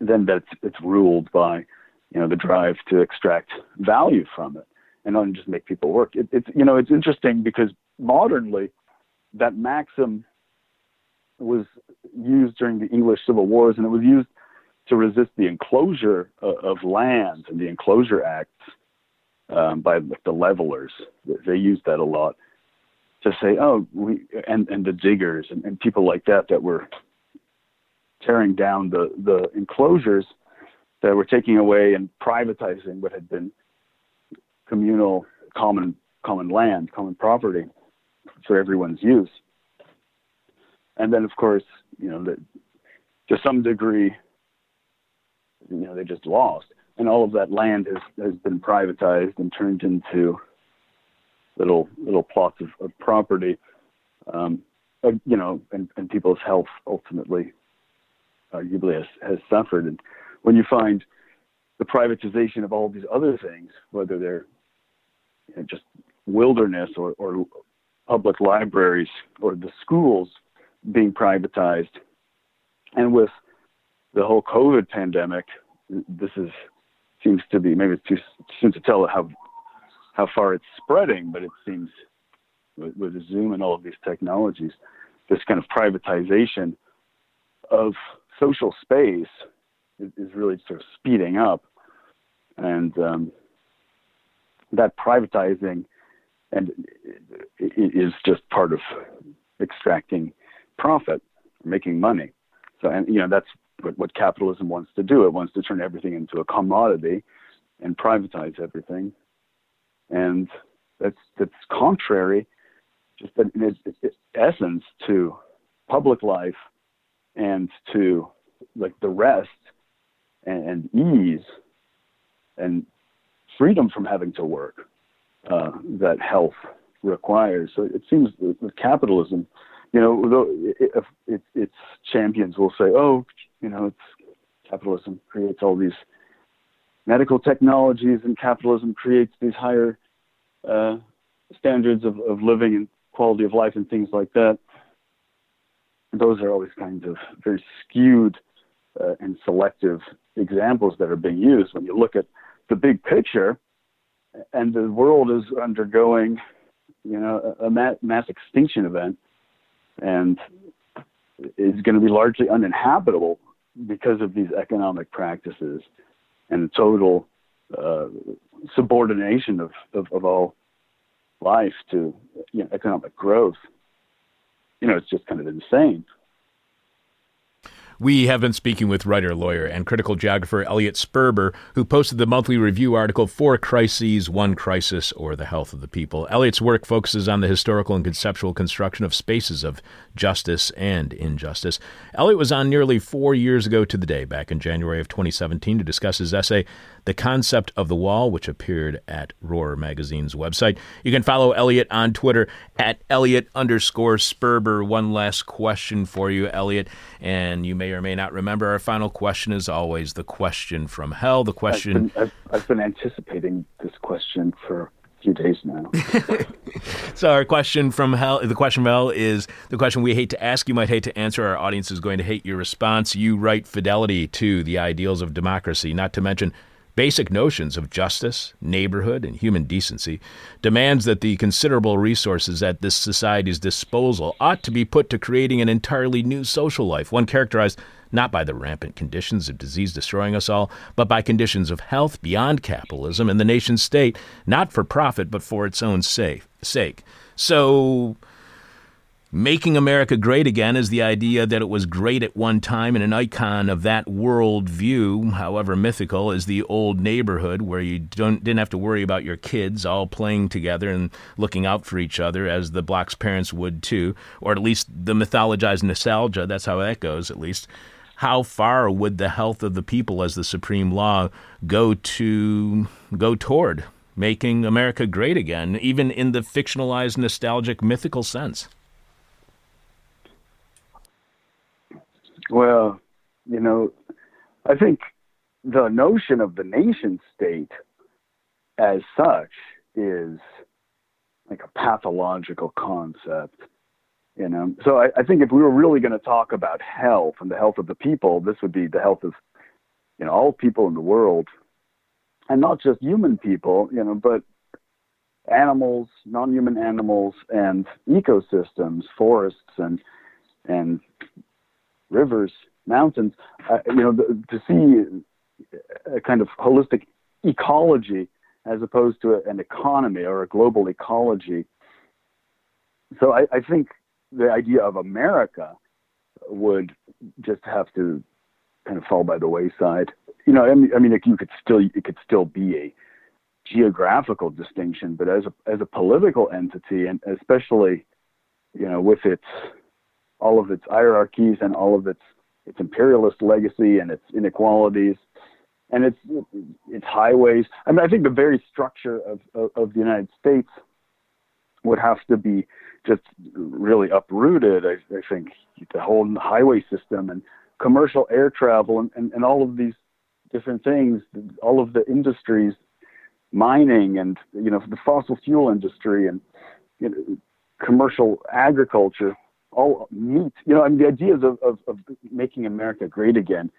E: then that's it's ruled by you know the drive to extract value from it and not just make people work. It, it's you know it's interesting because modernly that maxim was used during the English Civil Wars and it was used to resist the enclosure of, of lands and the enclosure acts um, by the levelers. They used that a lot to say, oh, we and and the diggers and, and people like that that were tearing down the the enclosures that were taking away and privatizing what had been communal common common land, common property for everyone's use. And then, of course, you know, the, to some degree, you know, they just lost, and all of that land has has been privatized and turned into little little plots of, of property. Um, uh, you know, and, and people's health ultimately, arguably, has, has suffered. And when you find the privatization of all these other things, whether they're you know, just wilderness or, or public libraries or the schools being privatized, and with the whole COVID pandemic, this is seems to be maybe it's too soon to tell how how far it's spreading, but it seems with, with Zoom and all of these technologies, this kind of privatization of social space is really sort of speeding up, and um, that privatizing and is just part of extracting profit, making money. So, and you know that's what, what capitalism wants to do. It wants to turn everything into a commodity and privatize everything, and that's that's contrary, just in its, its essence, to public life and to like the rest and, ease and freedom from having to work uh, that health requires. So it seems with capitalism, you know, if it, its champions will say, "Oh, you know, it's capitalism creates all these medical technologies, and capitalism creates these higher uh, standards of, of living and quality of life and things like that." Those are always kinds of very skewed uh, and selective examples that are being used. When you look at the big picture, and the world is undergoing, you know, a, mass extinction event, and is going to be largely uninhabitable because of these economic practices and total uh, subordination of, of, of, all life to you know, economic growth. You know, it's just kind of insane.
B: We have been speaking with writer, lawyer, and critical geographer Elliot Sperber, who posted the monthly review article Four Crises, One Crisis, or the Health of the People. Elliot's work focuses on the historical and conceptual construction of spaces of justice and injustice. Elliot was on nearly four years ago to the day, back in January of 2017, to discuss his essay, The Concept of the Wall, which appeared at Roar Magazine's website. You can follow Elliot on Twitter at Elliot underscore Sperber. One last question for you, Elliot, and you may or may not remember, our final question is always the question from hell. The question.
E: I've been, I've, I've been anticipating this question for a few days now.
B: so our question from hell, the question from hell is the question we hate to ask. You might hate to answer. Our audience is going to hate your response. You write fidelity to the ideals of democracy, not to mention basic notions of justice, neighborhood, and human decency, demands that the considerable resources at this society's disposal ought to be put to creating an entirely new social life, one characterized not by the rampant conditions of disease destroying us all, but by conditions of health beyond capitalism and the nation state, not for profit, but for its own sake. So, Making America Great Again is the idea that it was great at one time, and an icon of that world view, however mythical, is the old neighborhood where you don't, didn't have to worry about your kids all playing together and looking out for each other as the Block's parents would too, or at least the mythologized nostalgia. That's how that goes, at least. How far would the health of the people as the supreme law go to go toward making America great again, even in the fictionalized, nostalgic, mythical sense?
E: Well, you know, I think the notion of the nation state as such is like a pathological concept. You know, so I, I think if we were really going to talk about health and the health of the people, this would be the health of, you know, all people in the world, and not just human people, you know, but animals, non-human animals, and ecosystems, forests, and and rivers, mountains, uh, you know, the, to see a kind of holistic ecology as opposed to a, an economy or a global ecology. So I, I think the idea of America would just have to kind of fall by the wayside. You know, I mean, I mean, you could still it could still be a geographical distinction, but as a as a political entity, and especially, you know, with its all of its hierarchies and all of its its imperialist legacy and its inequalities and its its highways. I mean, I think the very structure of, of, of the United States would have to be just really uprooted. I, I think the whole highway system and commercial air travel and, and, and all of these different things, all of the industries, mining and you know the fossil fuel industry and you know, commercial agriculture all meat. You know, I mean, the ideas of, of, of making America great again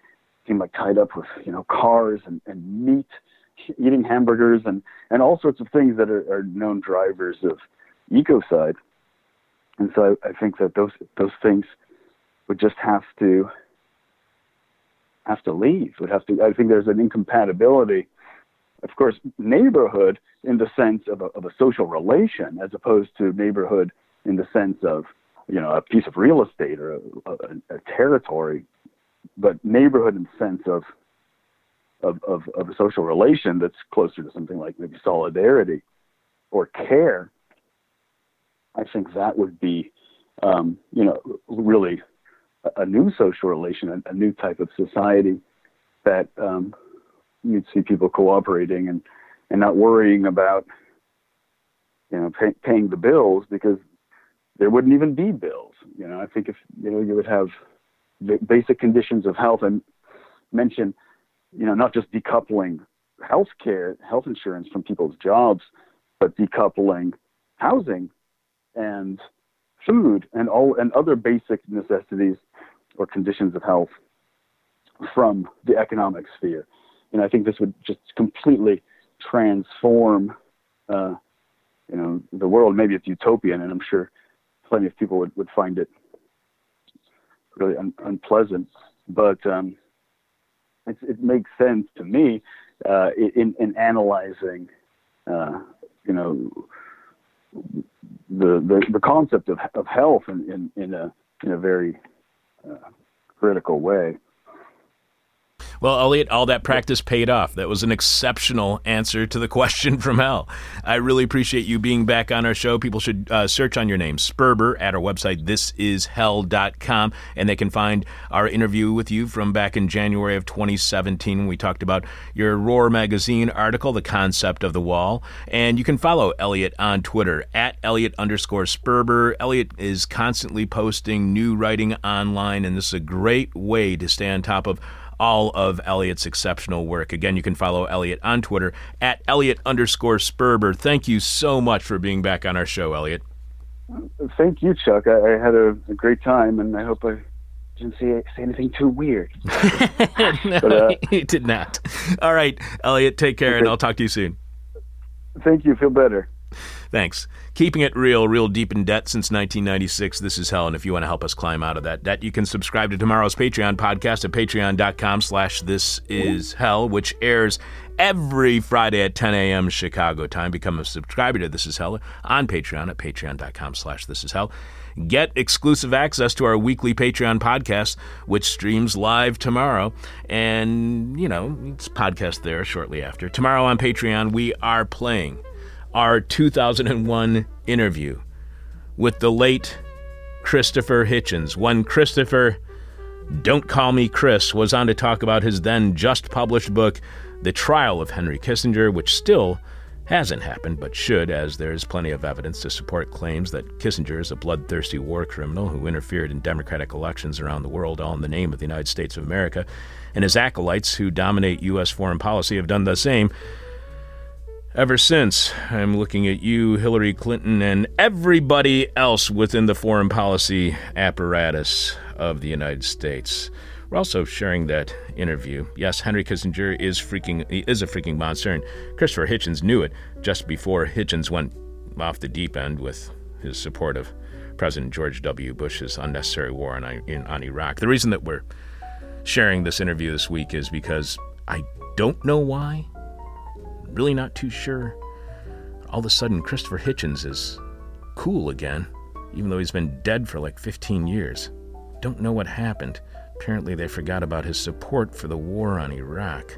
E: seem like tied up with, you know, cars and, and meat, eating hamburgers and, and all sorts of things that are, are known drivers of ecocide. And so I, I think that those those things would just have to have to leave. Would have to. I think there's an incompatibility. Of course, neighborhood in the sense of a, of a social relation, as opposed to neighborhood in the sense of you know a piece of real estate or a, a, a territory, but neighborhood in the sense of, of of of a social relation that's closer to something like maybe solidarity or care. I think that would be um, you know really a, a new social relation, a, a, new type of society that um, you'd see people cooperating and and not worrying about you know pay, paying the bills because there wouldn't even be bills. You know, I think if you know you would have the basic conditions of health and mention, you know, not just decoupling health care, health insurance from people's jobs, but decoupling housing and food and all and other basic necessities or conditions of health from the economic sphere. And I think this would just completely transform, uh, you know, the world. Maybe it's utopian, and I'm sure plenty of people would, would find it really un- unpleasant. But um, it makes sense to me uh, in, in analyzing, uh, you know, the, the, the concept of, of health in, in, in, a, in a very uh, critical way.
B: Well, Elliot, all that practice paid off. That was an exceptional answer to the question from hell. I really appreciate you being back on our show. People should uh, search on your name, Sperber, at our website, thisishell.com, and they can find our interview with you from back in January of 2017 when we talked about your Roar magazine article, The Concept of the Wall. And you can follow Elliot on Twitter, at Elliot underscore Sperber. Elliot is constantly posting new writing online, and this is a great way to stay on top of all of Elliot's exceptional work. Again, you can follow Elliot on Twitter at Elliot underscore Sperber. Thank you so much for being back on our show, Elliot.
E: Thank you, Chuck. I, I had a, a, great time, and I hope I didn't say, say anything too weird.
B: no, but, uh, he did not. All right, Elliot, take care, okay. and I'll talk to you soon.
E: Thank you. Feel better.
B: Thanks. Keeping it real, real deep in debt since 1996. This is hell, and if you want to help us climb out of that debt, you can subscribe to tomorrow's Patreon podcast at patreon.com slash this is hell, which airs every Friday at 10 a.m. Chicago time. Become a subscriber to This Is Hell on Patreon at patreon.com slash this is hell. Get exclusive access to our weekly Patreon podcast, which streams live tomorrow. And, you know, it's podcast there shortly after. Tomorrow on Patreon, we are playing our 2001 interview with the late Christopher Hitchens. When Christopher, Don't Call Me Chris, was on to talk about his then just published book, The Trial of Henry Kissinger, which still hasn't happened, but should, as there is plenty of evidence to support claims that Kissinger is a bloodthirsty war criminal who interfered in democratic elections around the world, all in the name of the United States of America, and his acolytes who dominate U.S. foreign policy have done the same. Ever since, I'm looking at you, Hillary Clinton, and everybody else within the foreign policy apparatus of the United States. We're also sharing that interview. Yes, Henry Kissinger is freaking he is a freaking monster, and Christopher Hitchens knew it just before Hitchens went off the deep end with his support of President George W. Bush's unnecessary war on, in, on Iraq. The reason that we're sharing this interview this week is because I don't know why, really not too sure. All of a sudden, Christopher Hitchens is cool again, even though he's been dead for like 15 years. Don't know what happened. Apparently, they forgot about his support for the war on Iraq.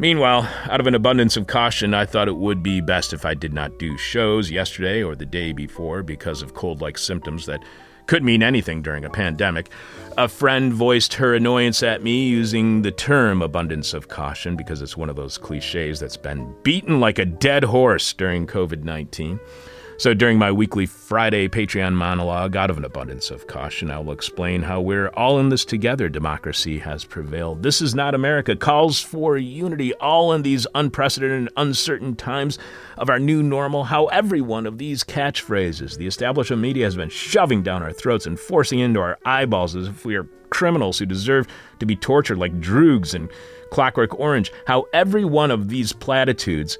B: Meanwhile, out of an abundance of caution, I thought it would be best if I did not do shows yesterday or the day before because of cold like symptoms that could mean anything during a pandemic. A friend voiced her annoyance at me using the term abundance of caution because it's one of those cliches that's been beaten like a dead horse during COVID 19. So during my weekly Friday Patreon monologue, out of an abundance of caution, I will explain how we're all in this together. Democracy has prevailed. This is not America. Calls for unity, all in these unprecedented and uncertain times of our new normal. How every one of these catchphrases the establishment media has been shoving down our throats and forcing into our eyeballs as if we are criminals who deserve to be tortured like droogs and Clockwork Orange. How every one of these platitudes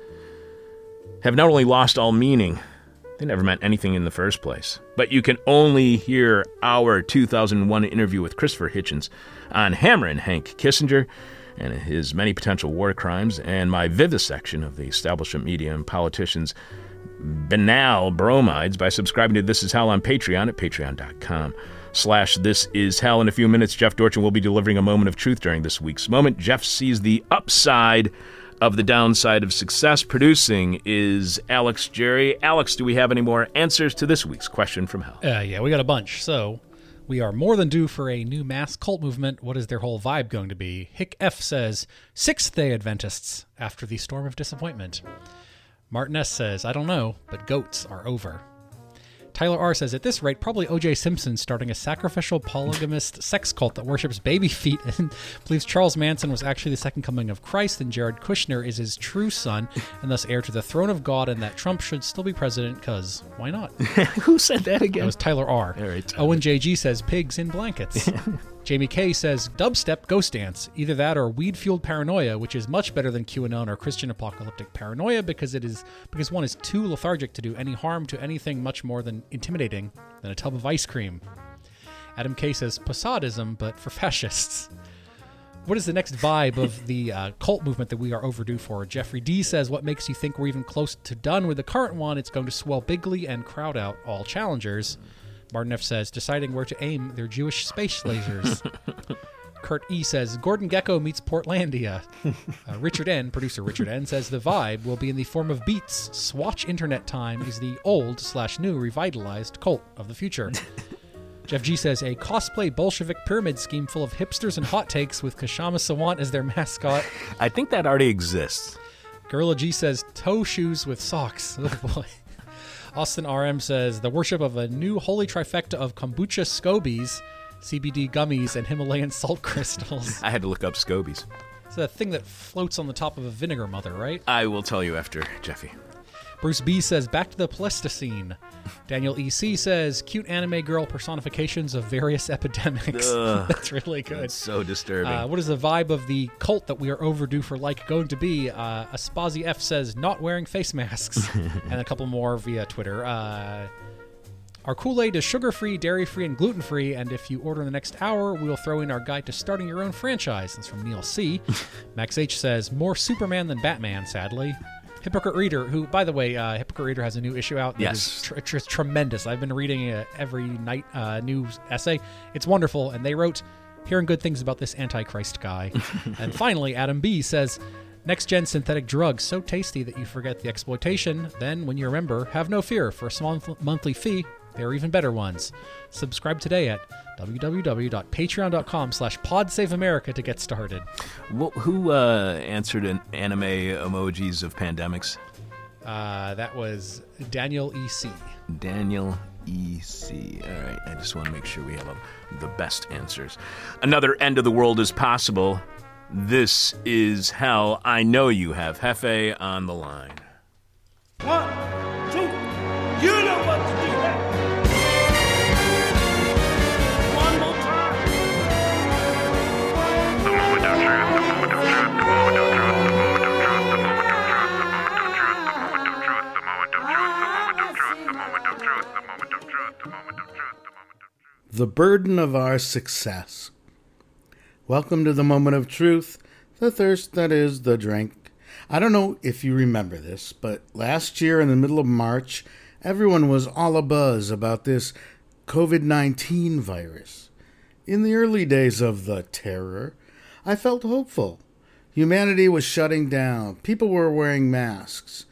B: have not only lost all meaning, they never meant anything in the first place. But you can only hear our 2001 interview with Christopher Hitchens on hammering Hank Kissinger and his many potential war crimes, and my vivisection of the establishment media and politicians' banal bromides by subscribing to This Is Hell on Patreon at patreon.com slash this is hell. In a few minutes, Jeff Dorchin will be delivering a moment of truth during this week's moment. Jeff sees the upside of the downside of success producing is Alex Jerri. Alex, do we have any more answers to this week's question from hell?
C: Uh, yeah, we got a bunch. So we are more than due for a new mass cult movement. What is their whole vibe going to be? Hick F says Sixth Day Adventists after the storm of disappointment. Martin S says I don't know, but goats are over. Tyler R says, at this rate, probably O.J. Simpson starting a sacrificial polygamist sex cult that worships baby feet and believes Charles Manson was actually the second coming of Christ and Jared Kushner is his true son and thus heir to the throne of God and that Trump should still be president because why not?
B: Who said that again?
C: That was Tyler R.
B: All right,
C: Owen JG says, pigs in blankets. Jamie K says dubstep ghost dance, either that or weed fueled paranoia, which is much better than QAnon or Christian apocalyptic paranoia because it is because one is too lethargic to do any harm to anything much more than intimidating than a tub of ice cream. Adam K says Posadism, but for fascists. What is the next vibe of the uh, cult movement that we are overdue for? Jeffrey D says, What makes you think we're even close to done with the current one? It's going to swell bigly and crowd out all challengers. Martin F says, deciding where to aim their Jewish space lasers. Kurt E says, Gordon Gekko meets Portlandia. Uh, Richard N, producer Richard N, says the vibe will be in the form of beats. Swatch Internet Time is the old slash new revitalized cult of the future. Jeff G says, a cosplay Bolshevik pyramid scheme full of hipsters and hot takes with Kshama Sawant as their mascot.
B: I think that already exists.
C: Gorilla G says, toe shoes with socks. Oh boy. Austin RM says, the worship of a new holy trifecta of kombucha scobies, CBD gummies, and Himalayan salt crystals.
B: I had to look up scobies.
C: It's a thing that floats on the top of a vinegar mother, right?
B: I will tell you after, Jeffy.
C: Bruce B says, back to the Pleistocene. Daniel EC says, cute anime girl personifications of various epidemics.
B: Ugh.
C: That's really good.
B: It's so disturbing.
C: Uh, what is the vibe of the cult that we are overdue for like going to be? Uh, Aspazi F says not wearing face masks, and a couple more via Twitter. Uh, our Kool-Aid is sugar-free, dairy-free, and gluten-free. And if you order in the next hour, we will throw in our guide to starting your own franchise. That's from Neil C. Max H says more Superman than Batman. Sadly. Hypocrite Reader, who, by the way, uh, Hypocrite Reader has a new issue out.
B: Yes.
C: is tr- tr- tremendous. I've been reading it every night, uh, new essay. It's wonderful. And they wrote, hearing good things about this Antichrist guy. and finally, Adam B says, Next gen synthetic drugs so tasty that you forget the exploitation. Then, when you remember, have no fear. For a small monthly fee, there are even better ones. Subscribe today at www.patreon.com slash podsaveamerica to get started.
B: Wh- who uh, answered an anime emojis of pandemics?
C: Uh, that was Daniel E.C.
B: Daniel E.C. All right, I just want to make sure we have uh, the best answers. Another end of the world is possible. This is hell. I know you have Hefe on the line.
A: One, two, you know
F: The
G: burden of our success. Welcome to the moment of truth, the thirst that is the drink. I don't know if you remember this, but last year in the middle of March, everyone was all abuzz about this COVID 19 virus. In the early days of the terror, I felt hopeful. Humanity was shutting down, people were wearing masks.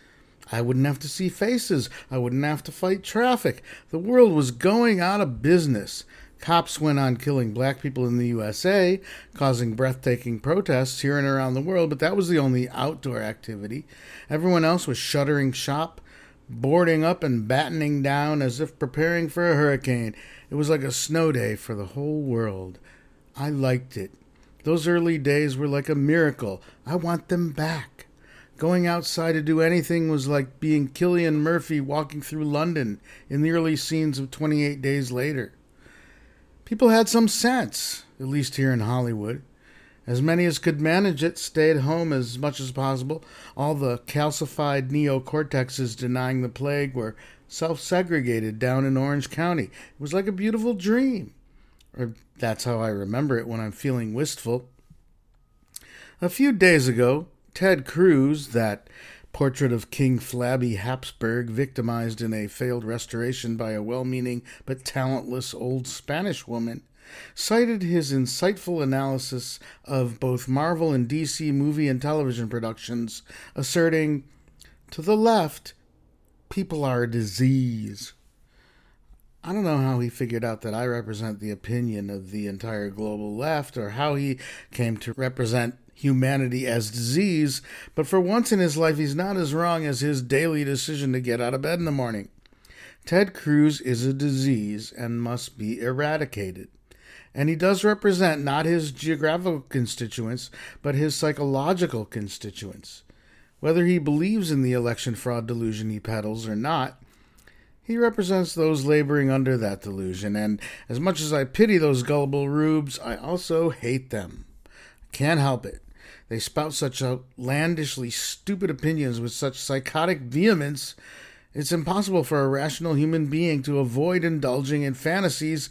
G: I wouldn't have to see faces. I wouldn't have to fight traffic. The world was going out of business. Cops went on killing black people in the USA, causing breathtaking protests here and around the world, but that was the only outdoor activity. Everyone else was shuttering shop, boarding up and battening down as if preparing for a hurricane. It was like a snow day for the whole world. I liked it. Those early days were like a miracle. I want them back. Going outside to do anything was like being Cillian Murphy walking through London in the early scenes of 28 Days Later. People had some sense, at least here in Hollywood. As many as could manage it stayed home as much as possible. All the calcified neocortexes denying the plague were self segregated down in Orange County. It was like a beautiful dream. Or that's how I remember it when I'm feeling wistful. A few days ago, Ted Cruz, that portrait of King Flabby Habsburg victimized in a failed restoration by a well meaning but talentless old Spanish woman, cited his insightful analysis of both Marvel and DC movie and television productions, asserting, To the left, people are a disease. I don't know how he figured out that I represent the opinion of the entire global left or how he came to represent humanity as disease, but for once in his life, he's not as wrong as his daily decision to get out of bed in the morning. Ted Cruz is a disease and must be eradicated. And he does represent not his geographical constituents, but his psychological constituents. Whether he believes in the election fraud delusion he peddles or not, he represents those laboring under that delusion, and as much as I pity those gullible rubes, I also hate them. Can't help it. They spout such outlandishly stupid opinions with such psychotic vehemence, it's impossible for a rational human being to avoid indulging in fantasies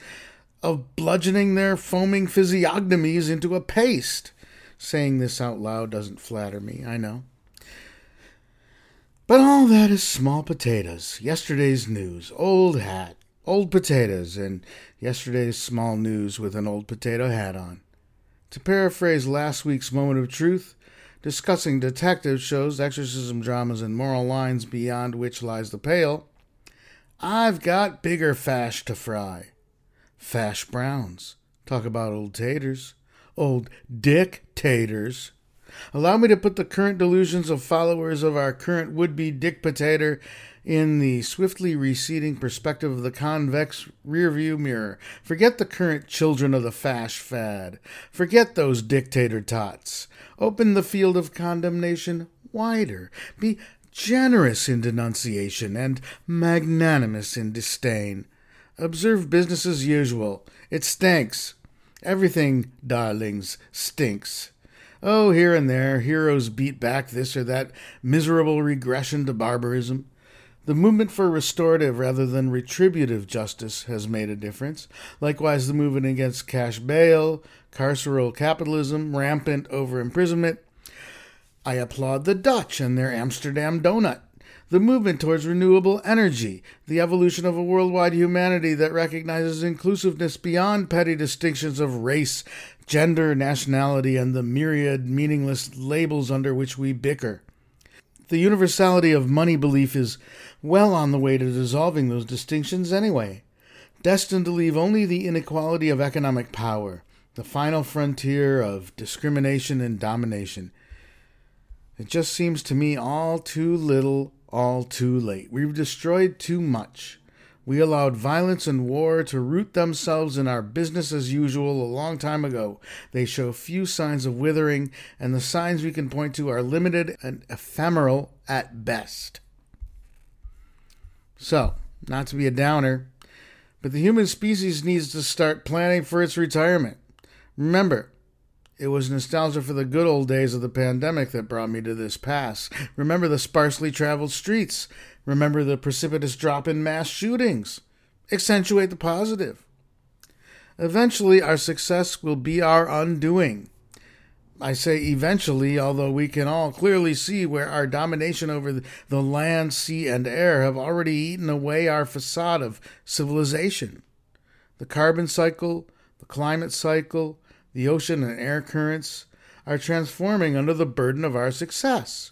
G: of bludgeoning their foaming physiognomies into a paste. Saying this out loud doesn't flatter me, I know. But all that is small potatoes. Yesterday's news. Old hat. old potatoes and yesterday's small news with an old potato hat on. To paraphrase last week's moment of truth, discussing detective shows, exorcism dramas, and moral lines beyond which lies the pale, I've got bigger fash to fry. Fash Browns. Talk about old taters. Old dictators. Allow me to put the current delusions of followers of our current would be dictator in the swiftly receding perspective of the convex rearview mirror. Forget the current children of the fash fad. Forget those dictator tots. Open the field of condemnation wider. Be generous in denunciation and magnanimous in disdain. Observe business as usual. It stinks. Everything, darlings, stinks. Oh, here and there, heroes beat back this or that miserable regression to barbarism. The movement for restorative rather than retributive justice has made a difference. Likewise, the movement against cash bail, carceral capitalism, rampant over imprisonment. I applaud the Dutch and their Amsterdam donut. The movement towards renewable energy, the evolution of a worldwide humanity that recognizes inclusiveness beyond petty distinctions of race, gender, nationality, and the myriad meaningless labels under which we bicker. The universality of money belief is well on the way to dissolving those distinctions anyway, destined to leave only the inequality of economic power, the final frontier of discrimination and domination. It just seems to me all too little, all too late. We've destroyed too much. We allowed violence and war to root themselves in our business as usual a long time ago. They show few signs of withering, and the signs we can point to are limited and ephemeral at best. So, not to be a downer, but the human species needs to start planning for its retirement. Remember, it was nostalgia for the good old days of the pandemic that brought me to this pass. Remember the sparsely traveled streets. Remember the precipitous drop in mass shootings. Accentuate the positive. Eventually, our success will be our undoing. I say eventually, although we can all clearly see where our domination over the land, sea, and air have already eaten away our facade of civilization. The carbon cycle, the climate cycle, the ocean and air currents are transforming under the burden of our success.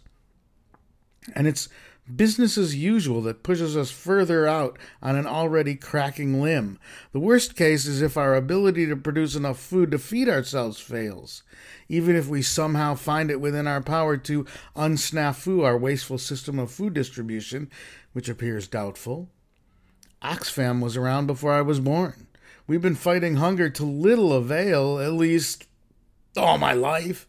G: And it's business as usual that pushes us further out on an already cracking limb. The worst case is if our ability to produce enough food to feed ourselves fails, even if we somehow find it within our power to unsnafu our wasteful system of food distribution, which appears doubtful. Oxfam was around before I was born. We've been fighting hunger to little avail, at least all my life.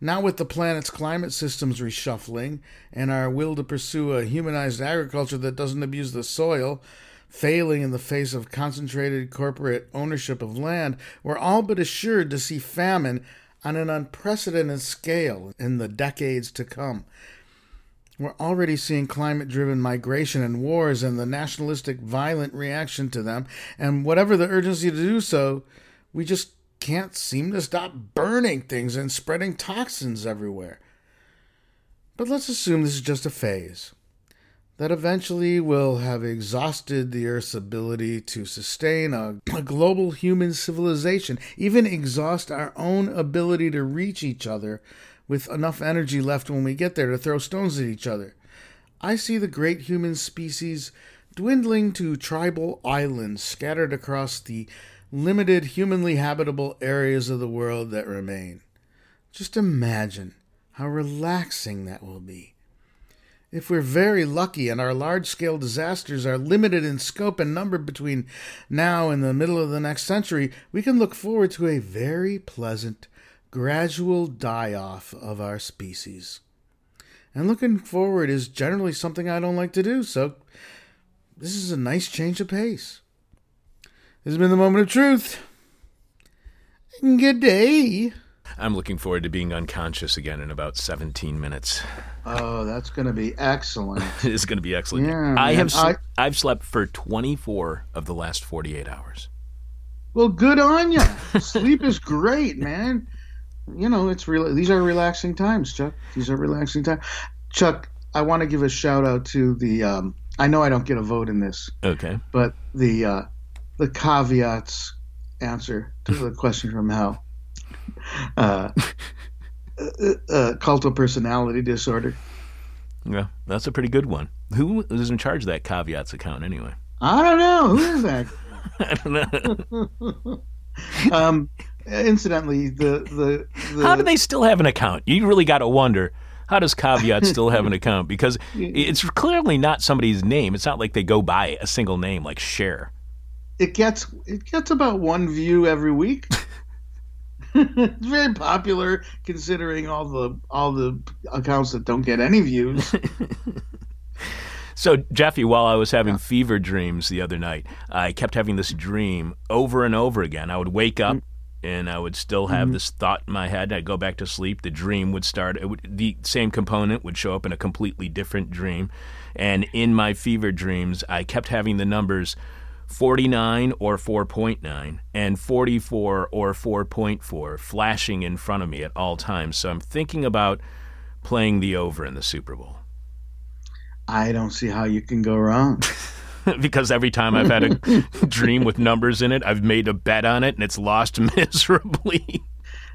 G: Now, with the planet's climate systems reshuffling and our will to pursue a humanized agriculture that doesn't abuse the soil, failing in the face of concentrated corporate ownership of land, we're all but assured to see famine on an unprecedented scale in the decades to come. We're already seeing climate driven migration and wars and the nationalistic violent reaction to them, and whatever the urgency to do so, we just can't seem to stop burning things and spreading toxins everywhere. But let's assume this is just a phase. That eventually we'll have exhausted the Earth's ability to sustain a, a, global human civilization, even exhaust our own ability to reach each other with enough energy left when we get there to throw stones at each other. I see the great human species dwindling to tribal islands scattered across the limited humanly habitable areas of the world that remain. Just imagine how relaxing that will be. If we're very lucky and our large scale disasters are limited in scope and number between now and the middle of the next century, we can look forward to a very pleasant, gradual die off of our species. And looking forward is generally something I don't like to do, so this is a nice change of pace. This has been the moment of truth. Good day.
B: I'm looking forward to being unconscious again in about 17 minutes.
G: Oh, that's going to be excellent.
B: it is going to be excellent.
G: Yeah,
B: I
G: man.
B: have
G: I-
B: I've slept for 24 of the last 48 hours.
G: Well, good on you. Sleep is great, man. You know, it's real. These are relaxing times, Chuck. These are relaxing times. Chuck, I want to give a shout out to the um, I know I don't get a vote in this,
B: Okay.
G: but the uh, the caveats answer to the question from hell. Uh, uh, uh, cult of personality disorder.
B: Yeah, that's a pretty good one. Who is in charge of that caveats account anyway?
G: I don't know who is that.
B: I don't know.
G: Um, incidentally, the the, the
B: How do they still have an account? You really got to wonder. How does Caveat still have an account? Because it's clearly not somebody's name. It's not like they go by a single name like Cher.
G: it gets it gets about one view every week. it's very popular considering all the all the accounts that don't get any views.
B: So, Jeffy, while I was having fever dreams the other night, I kept having this dream over and over again. I would wake up mm. And I would still have mm-hmm. this thought in my head. I'd go back to sleep. The dream would start. It would, the same component would show up in a completely different dream. And in my fever dreams, I kept having the numbers 49 or 4.9 and 44 or 4.4 flashing in front of me at all times. So I'm thinking about playing the over in the Super Bowl.
G: I don't see how you can go wrong.
B: because every time I've had a dream with numbers in it, I've made a bet on it and it's lost miserably.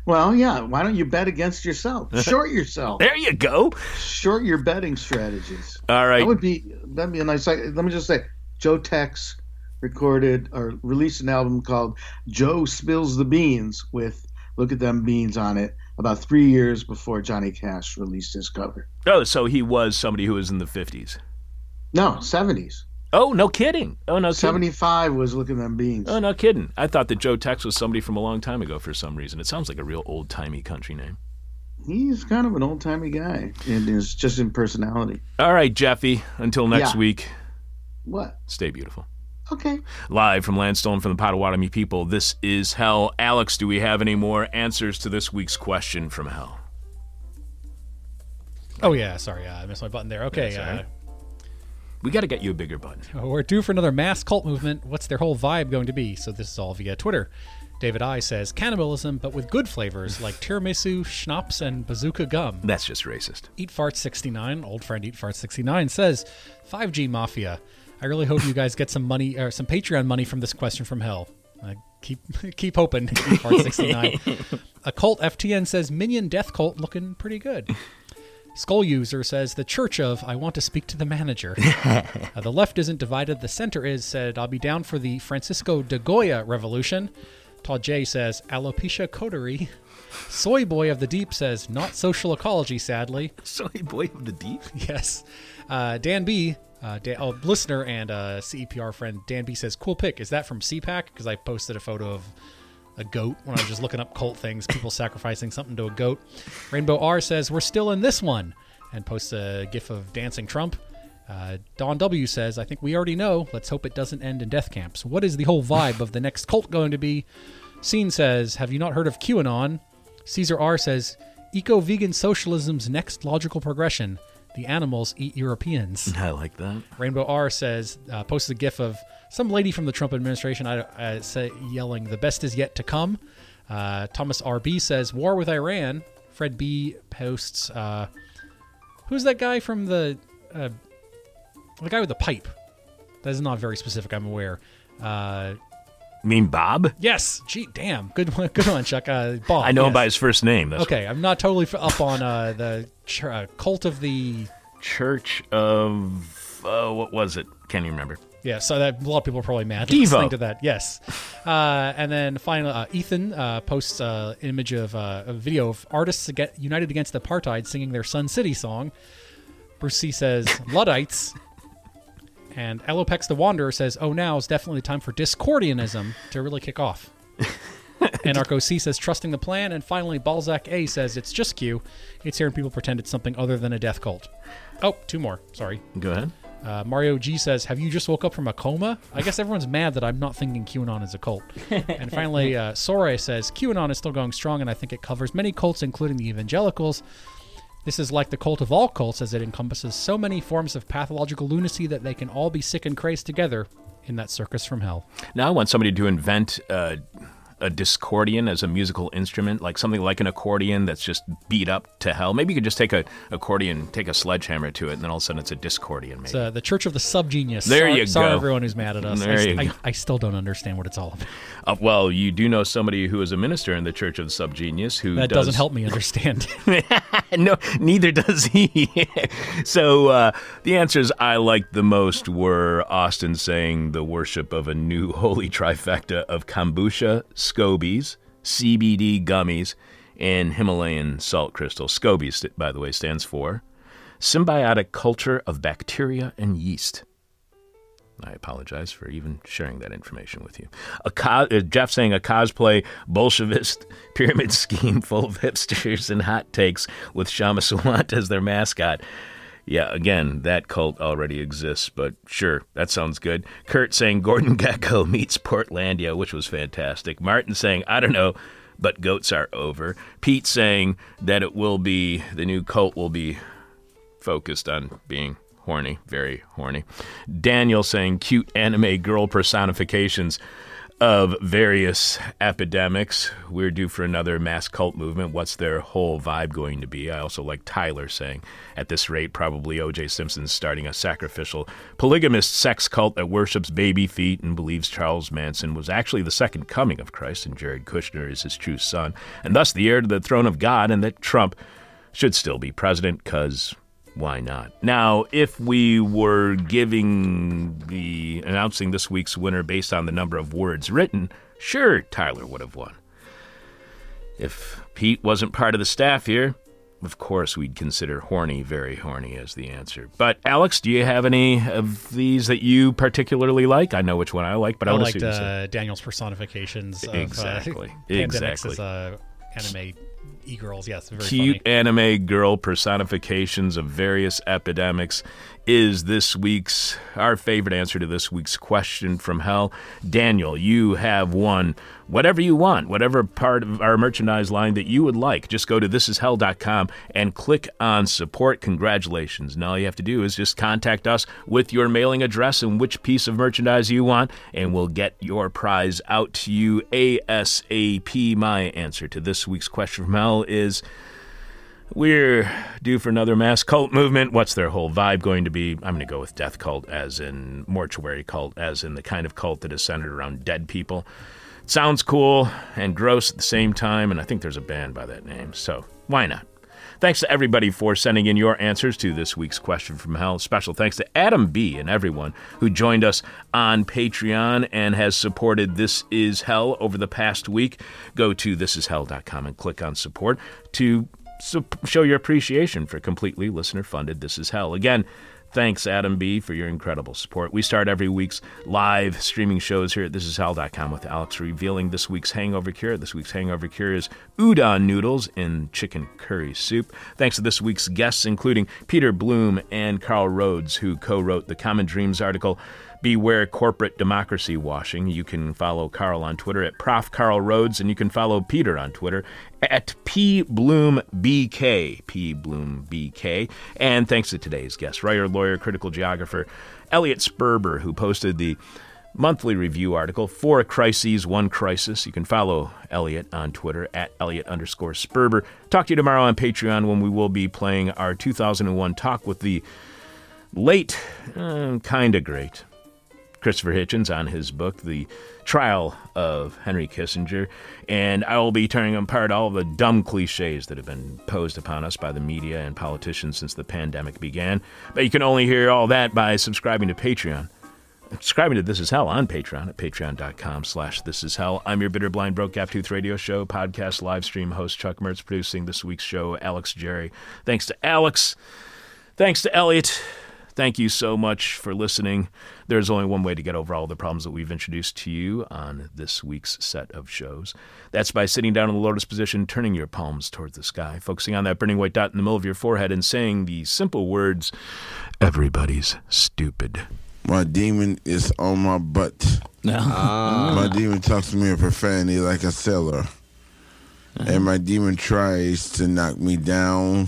G: Well, yeah. Why don't you bet against yourself? Short yourself.
B: there you go.
G: Short your betting strategies.
B: All right.
G: That would be that'd be a nice. Let me just say, Joe Tex recorded or released an album called "Joe Spills the Beans" with "Look at Them Beans" on it. About three years before Johnny Cash released his cover.
B: Oh, so he was somebody who was in the 50s.
G: No, seventies.
B: Oh, no kidding. Oh, no kidding.
G: Seventy-five was "Look at Them Beans."
B: Oh, no kidding. I thought that Joe Tex was somebody from a long time ago for some reason. It sounds like a real old timey country name.
G: He's kind of an old-timey guy, and is just in personality.
B: All right, Jeffy. Until next
G: Yeah.
B: week,
G: What?
B: stay beautiful.
G: Okay.
B: Live from Landstone from the Potawatomi people, this is Hell. Alex, do we have any more answers to this week's question from Hell?
C: Oh yeah, sorry, uh, I missed my button there. Okay,
B: That's all
C: uh,
B: right. We got to get you a bigger button.
C: Uh, we're due for another mass cult movement. What's their whole vibe going to be? So this is all via Twitter. David I says cannibalism, but with good flavors like tiramisu, schnapps, and bazooka gum.
B: That's just racist.
C: Eat Fart 69, old friend Eat Fart 69 says 5G Mafia. I really hope you guys get some money or some Patreon money from this question from hell. I keep keep hoping. Eat Fart 69. A cult FTN says Minion Death Cult looking pretty good. Skull User says the Church of I want to speak to the manager. Uh, the left isn't divided. The center is said I'll be down for the Francisco de Goya revolution. Todd J says alopecia coterie. Soy Boy of the Deep says not social ecology, sadly.
B: Soy boy of the deep.
C: Yes. Uh, Dan B, uh, Dan, oh, listener and uh, CEPR friend Dan B says, "Cool pick. Is that from CPAC?" Because I posted a photo of a goat when I was just looking up cult things, people sacrificing something to a goat. Rainbow R says, "We're still in this one," and posts a gif of dancing Trump. Uh, Don W says, "I think we already know. Let's hope it doesn't end in death camps. What is the whole vibe of the next cult going to be?" Scene says, "Have you not heard of QAnon?" Caesar R says, "Eco vegan socialism's next logical progression." The animals eat Europeans.
B: I like that.
C: Rainbow R says, uh, posted a gif of some lady from the Trump administration I, I say, yelling, "The best is yet to come." Uh, Thomas RB says, "War with Iran." Fred B posts, uh, "Who's that guy from the uh, the guy with the pipe?" That is not very specific. I'm aware. Uh,
B: You mean Bob?
C: yes. Gee, damn. Good one. Good one, Chuck. Uh, Bob.
B: I know him by his first name. That's
C: Okay, I'm not totally up on uh, the ch- uh, cult of the
B: Church of uh, what was it? Can't even remember.
C: Yeah, so that a lot of people are probably mad
B: Devo.
C: listening to that. Yes, uh, and then finally, uh, Ethan uh, posts uh, an image of uh, a video of artists united against apartheid singing their Sun City song. Bruce C says Luddites, and Alopex the Wanderer says, "Oh, now is definitely time for Discordianism to really kick off." Anarcho C says, "Trusting the plan," and finally, Balzac A says, "It's just Q. It's hearing people pretend it's something other than a death cult." Oh, two more. Sorry.
B: Go ahead.
C: Uh, Mario G says, "Have you just woke up from a coma?" I guess everyone's mad that I'm not thinking QAnon is a cult. and finally, uh, Sore says, "QAnon is still going strong, and I think it covers many cults, including the evangelicals. This is like the cult of all cults, as it encompasses so many forms of pathological lunacy that they can all be sick and crazed together in that circus from hell."
B: Now I want somebody to invent uh, a discordian as a musical instrument, like something like an accordion that's just beat up to hell. Maybe you could just take a accordion, take a sledgehammer to it, and then all of a sudden it's a discordian. Maybe.
C: It's, uh, the Church of the Subgenius.
B: There
C: sorry,
B: you
C: Sorry, everyone who's mad at us.
B: There
C: I,
B: you
C: I,
B: go.
C: I still don't understand what it's all about.
B: Uh, well, you do know somebody who is a minister in the Church of the Subgenius who
C: That
B: does,
C: doesn't help me understand.
B: no, neither does he. so uh, the answers I liked the most were Austin saying the worship of a new holy trifecta of kombucha, scobies, CBD gummies, and Himalayan salt crystals. Scobies, by the way, stands for symbiotic culture of bacteria and yeast. I apologize for even sharing that information with you. A co- uh, Jeff saying a cosplay Bolshevist pyramid scheme full of hipsters and hot takes with Kshama Sawant as their mascot. Yeah, again, that cult already exists, but sure, that sounds good. Kurt saying Gordon Gekko meets Portlandia, which was fantastic. Martin saying, I don't know, but goats are over. Pete saying that it will be, the new cult will be focused on being horny, very horny. Daniel saying cute anime girl personifications of various epidemics. We're due for another mass cult movement. What's their whole vibe going to be? I also like Tyler saying, at this rate, probably O.J. Simpson's starting a sacrificial polygamist sex cult that worships baby feet and believes Charles Manson was actually the second coming of Christ and Jared Kushner is his true son, and thus the heir to the throne of God, and that Trump should still be president because why not? Now, if we were giving the announcing this week's winner based on the number of words written, sure, Tyler would have won. If Pete wasn't part of the staff here, of course we'd consider horny, very horny as the answer. But Alex, do you have any of these that you particularly like? I know which one I like, but I,
C: I
B: want
C: liked
B: to see what you say.
C: uh, Daniel's personifications of
B: Exactly.
C: uh, pandemics
B: Exactly.
C: uh, anime e-girls. Yes, very
B: cute
C: funny.
B: anime girl personifications of various epidemics is this week's our favorite answer to this week's question from hell. Daniel you have won. Whatever you want whatever part of our merchandise line that you would like just go to thisishell.com and click on support. Congratulations. And all you have to do is just contact us with your mailing address and which piece of merchandise you want and we'll get your prize out to you asap my answer to this week's question from hell is we're due for another mass cult movement. What's their whole vibe going to be? I'm going to go with death cult, as in mortuary cult, as in the kind of cult that is centered around dead people. It sounds cool and gross at the same time, and I think there's a band by that name, so why not? Thanks to everybody for sending in your answers to this week's question from hell. Special thanks to Adam B. and everyone who joined us on Patreon and has supported This Is Hell over the past week. Go to thisishell.com and click on support to so show your appreciation for completely listener funded This Is Hell. Again, thanks, Adam B., for your incredible support. We start every week's live streaming shows here at thisishell.com with Alex revealing this week's hangover cure. This week's hangover cure is udon noodles in chicken curry soup. Thanks to this week's guests, including Peter Bloom and Carl Rhodes, who co wrote the Common Dreams article. Beware corporate democracy washing. You can follow Carl on Twitter at Prof. Carl Rhodes, and you can follow Peter on Twitter at PBloomBK. PBloomBK. And thanks to today's guest, writer, lawyer, critical geographer, Elliot Sperber, who posted the monthly review article, Four Crises, One Crisis. You can follow Elliot on Twitter at Elliot underscore Sperber. Talk to you tomorrow on Patreon when we will be playing our 2001 talk with the late, uh, kind of great Christopher Hitchens on his book, The Trial of Henry Kissinger. And I will be tearing apart all the dumb cliches that have been posed upon us by the media and politicians since the pandemic began. But you can only hear all that by subscribing to Patreon. Subscribing to This Is Hell on Patreon at patreon.com slash This Is Hell. I'm your bitter, blind, broke, gap tooth radio show, podcast, live stream host Chuck Mertz, producing this week's show, Alex Jerri. Thanks to Alex. Thanks to Elliot. Thank you so much for listening. There's only one way to get over all the problems that we've introduced to you on this week's set of shows. That's by sitting down in the lotus position, turning your palms towards the sky, focusing on that burning white dot in the middle of your forehead, and saying the simple words, Everybody's stupid.
H: My demon is on my butt. Ah. My demon talks to me in profanity like a sailor. And my demon tries to knock me down.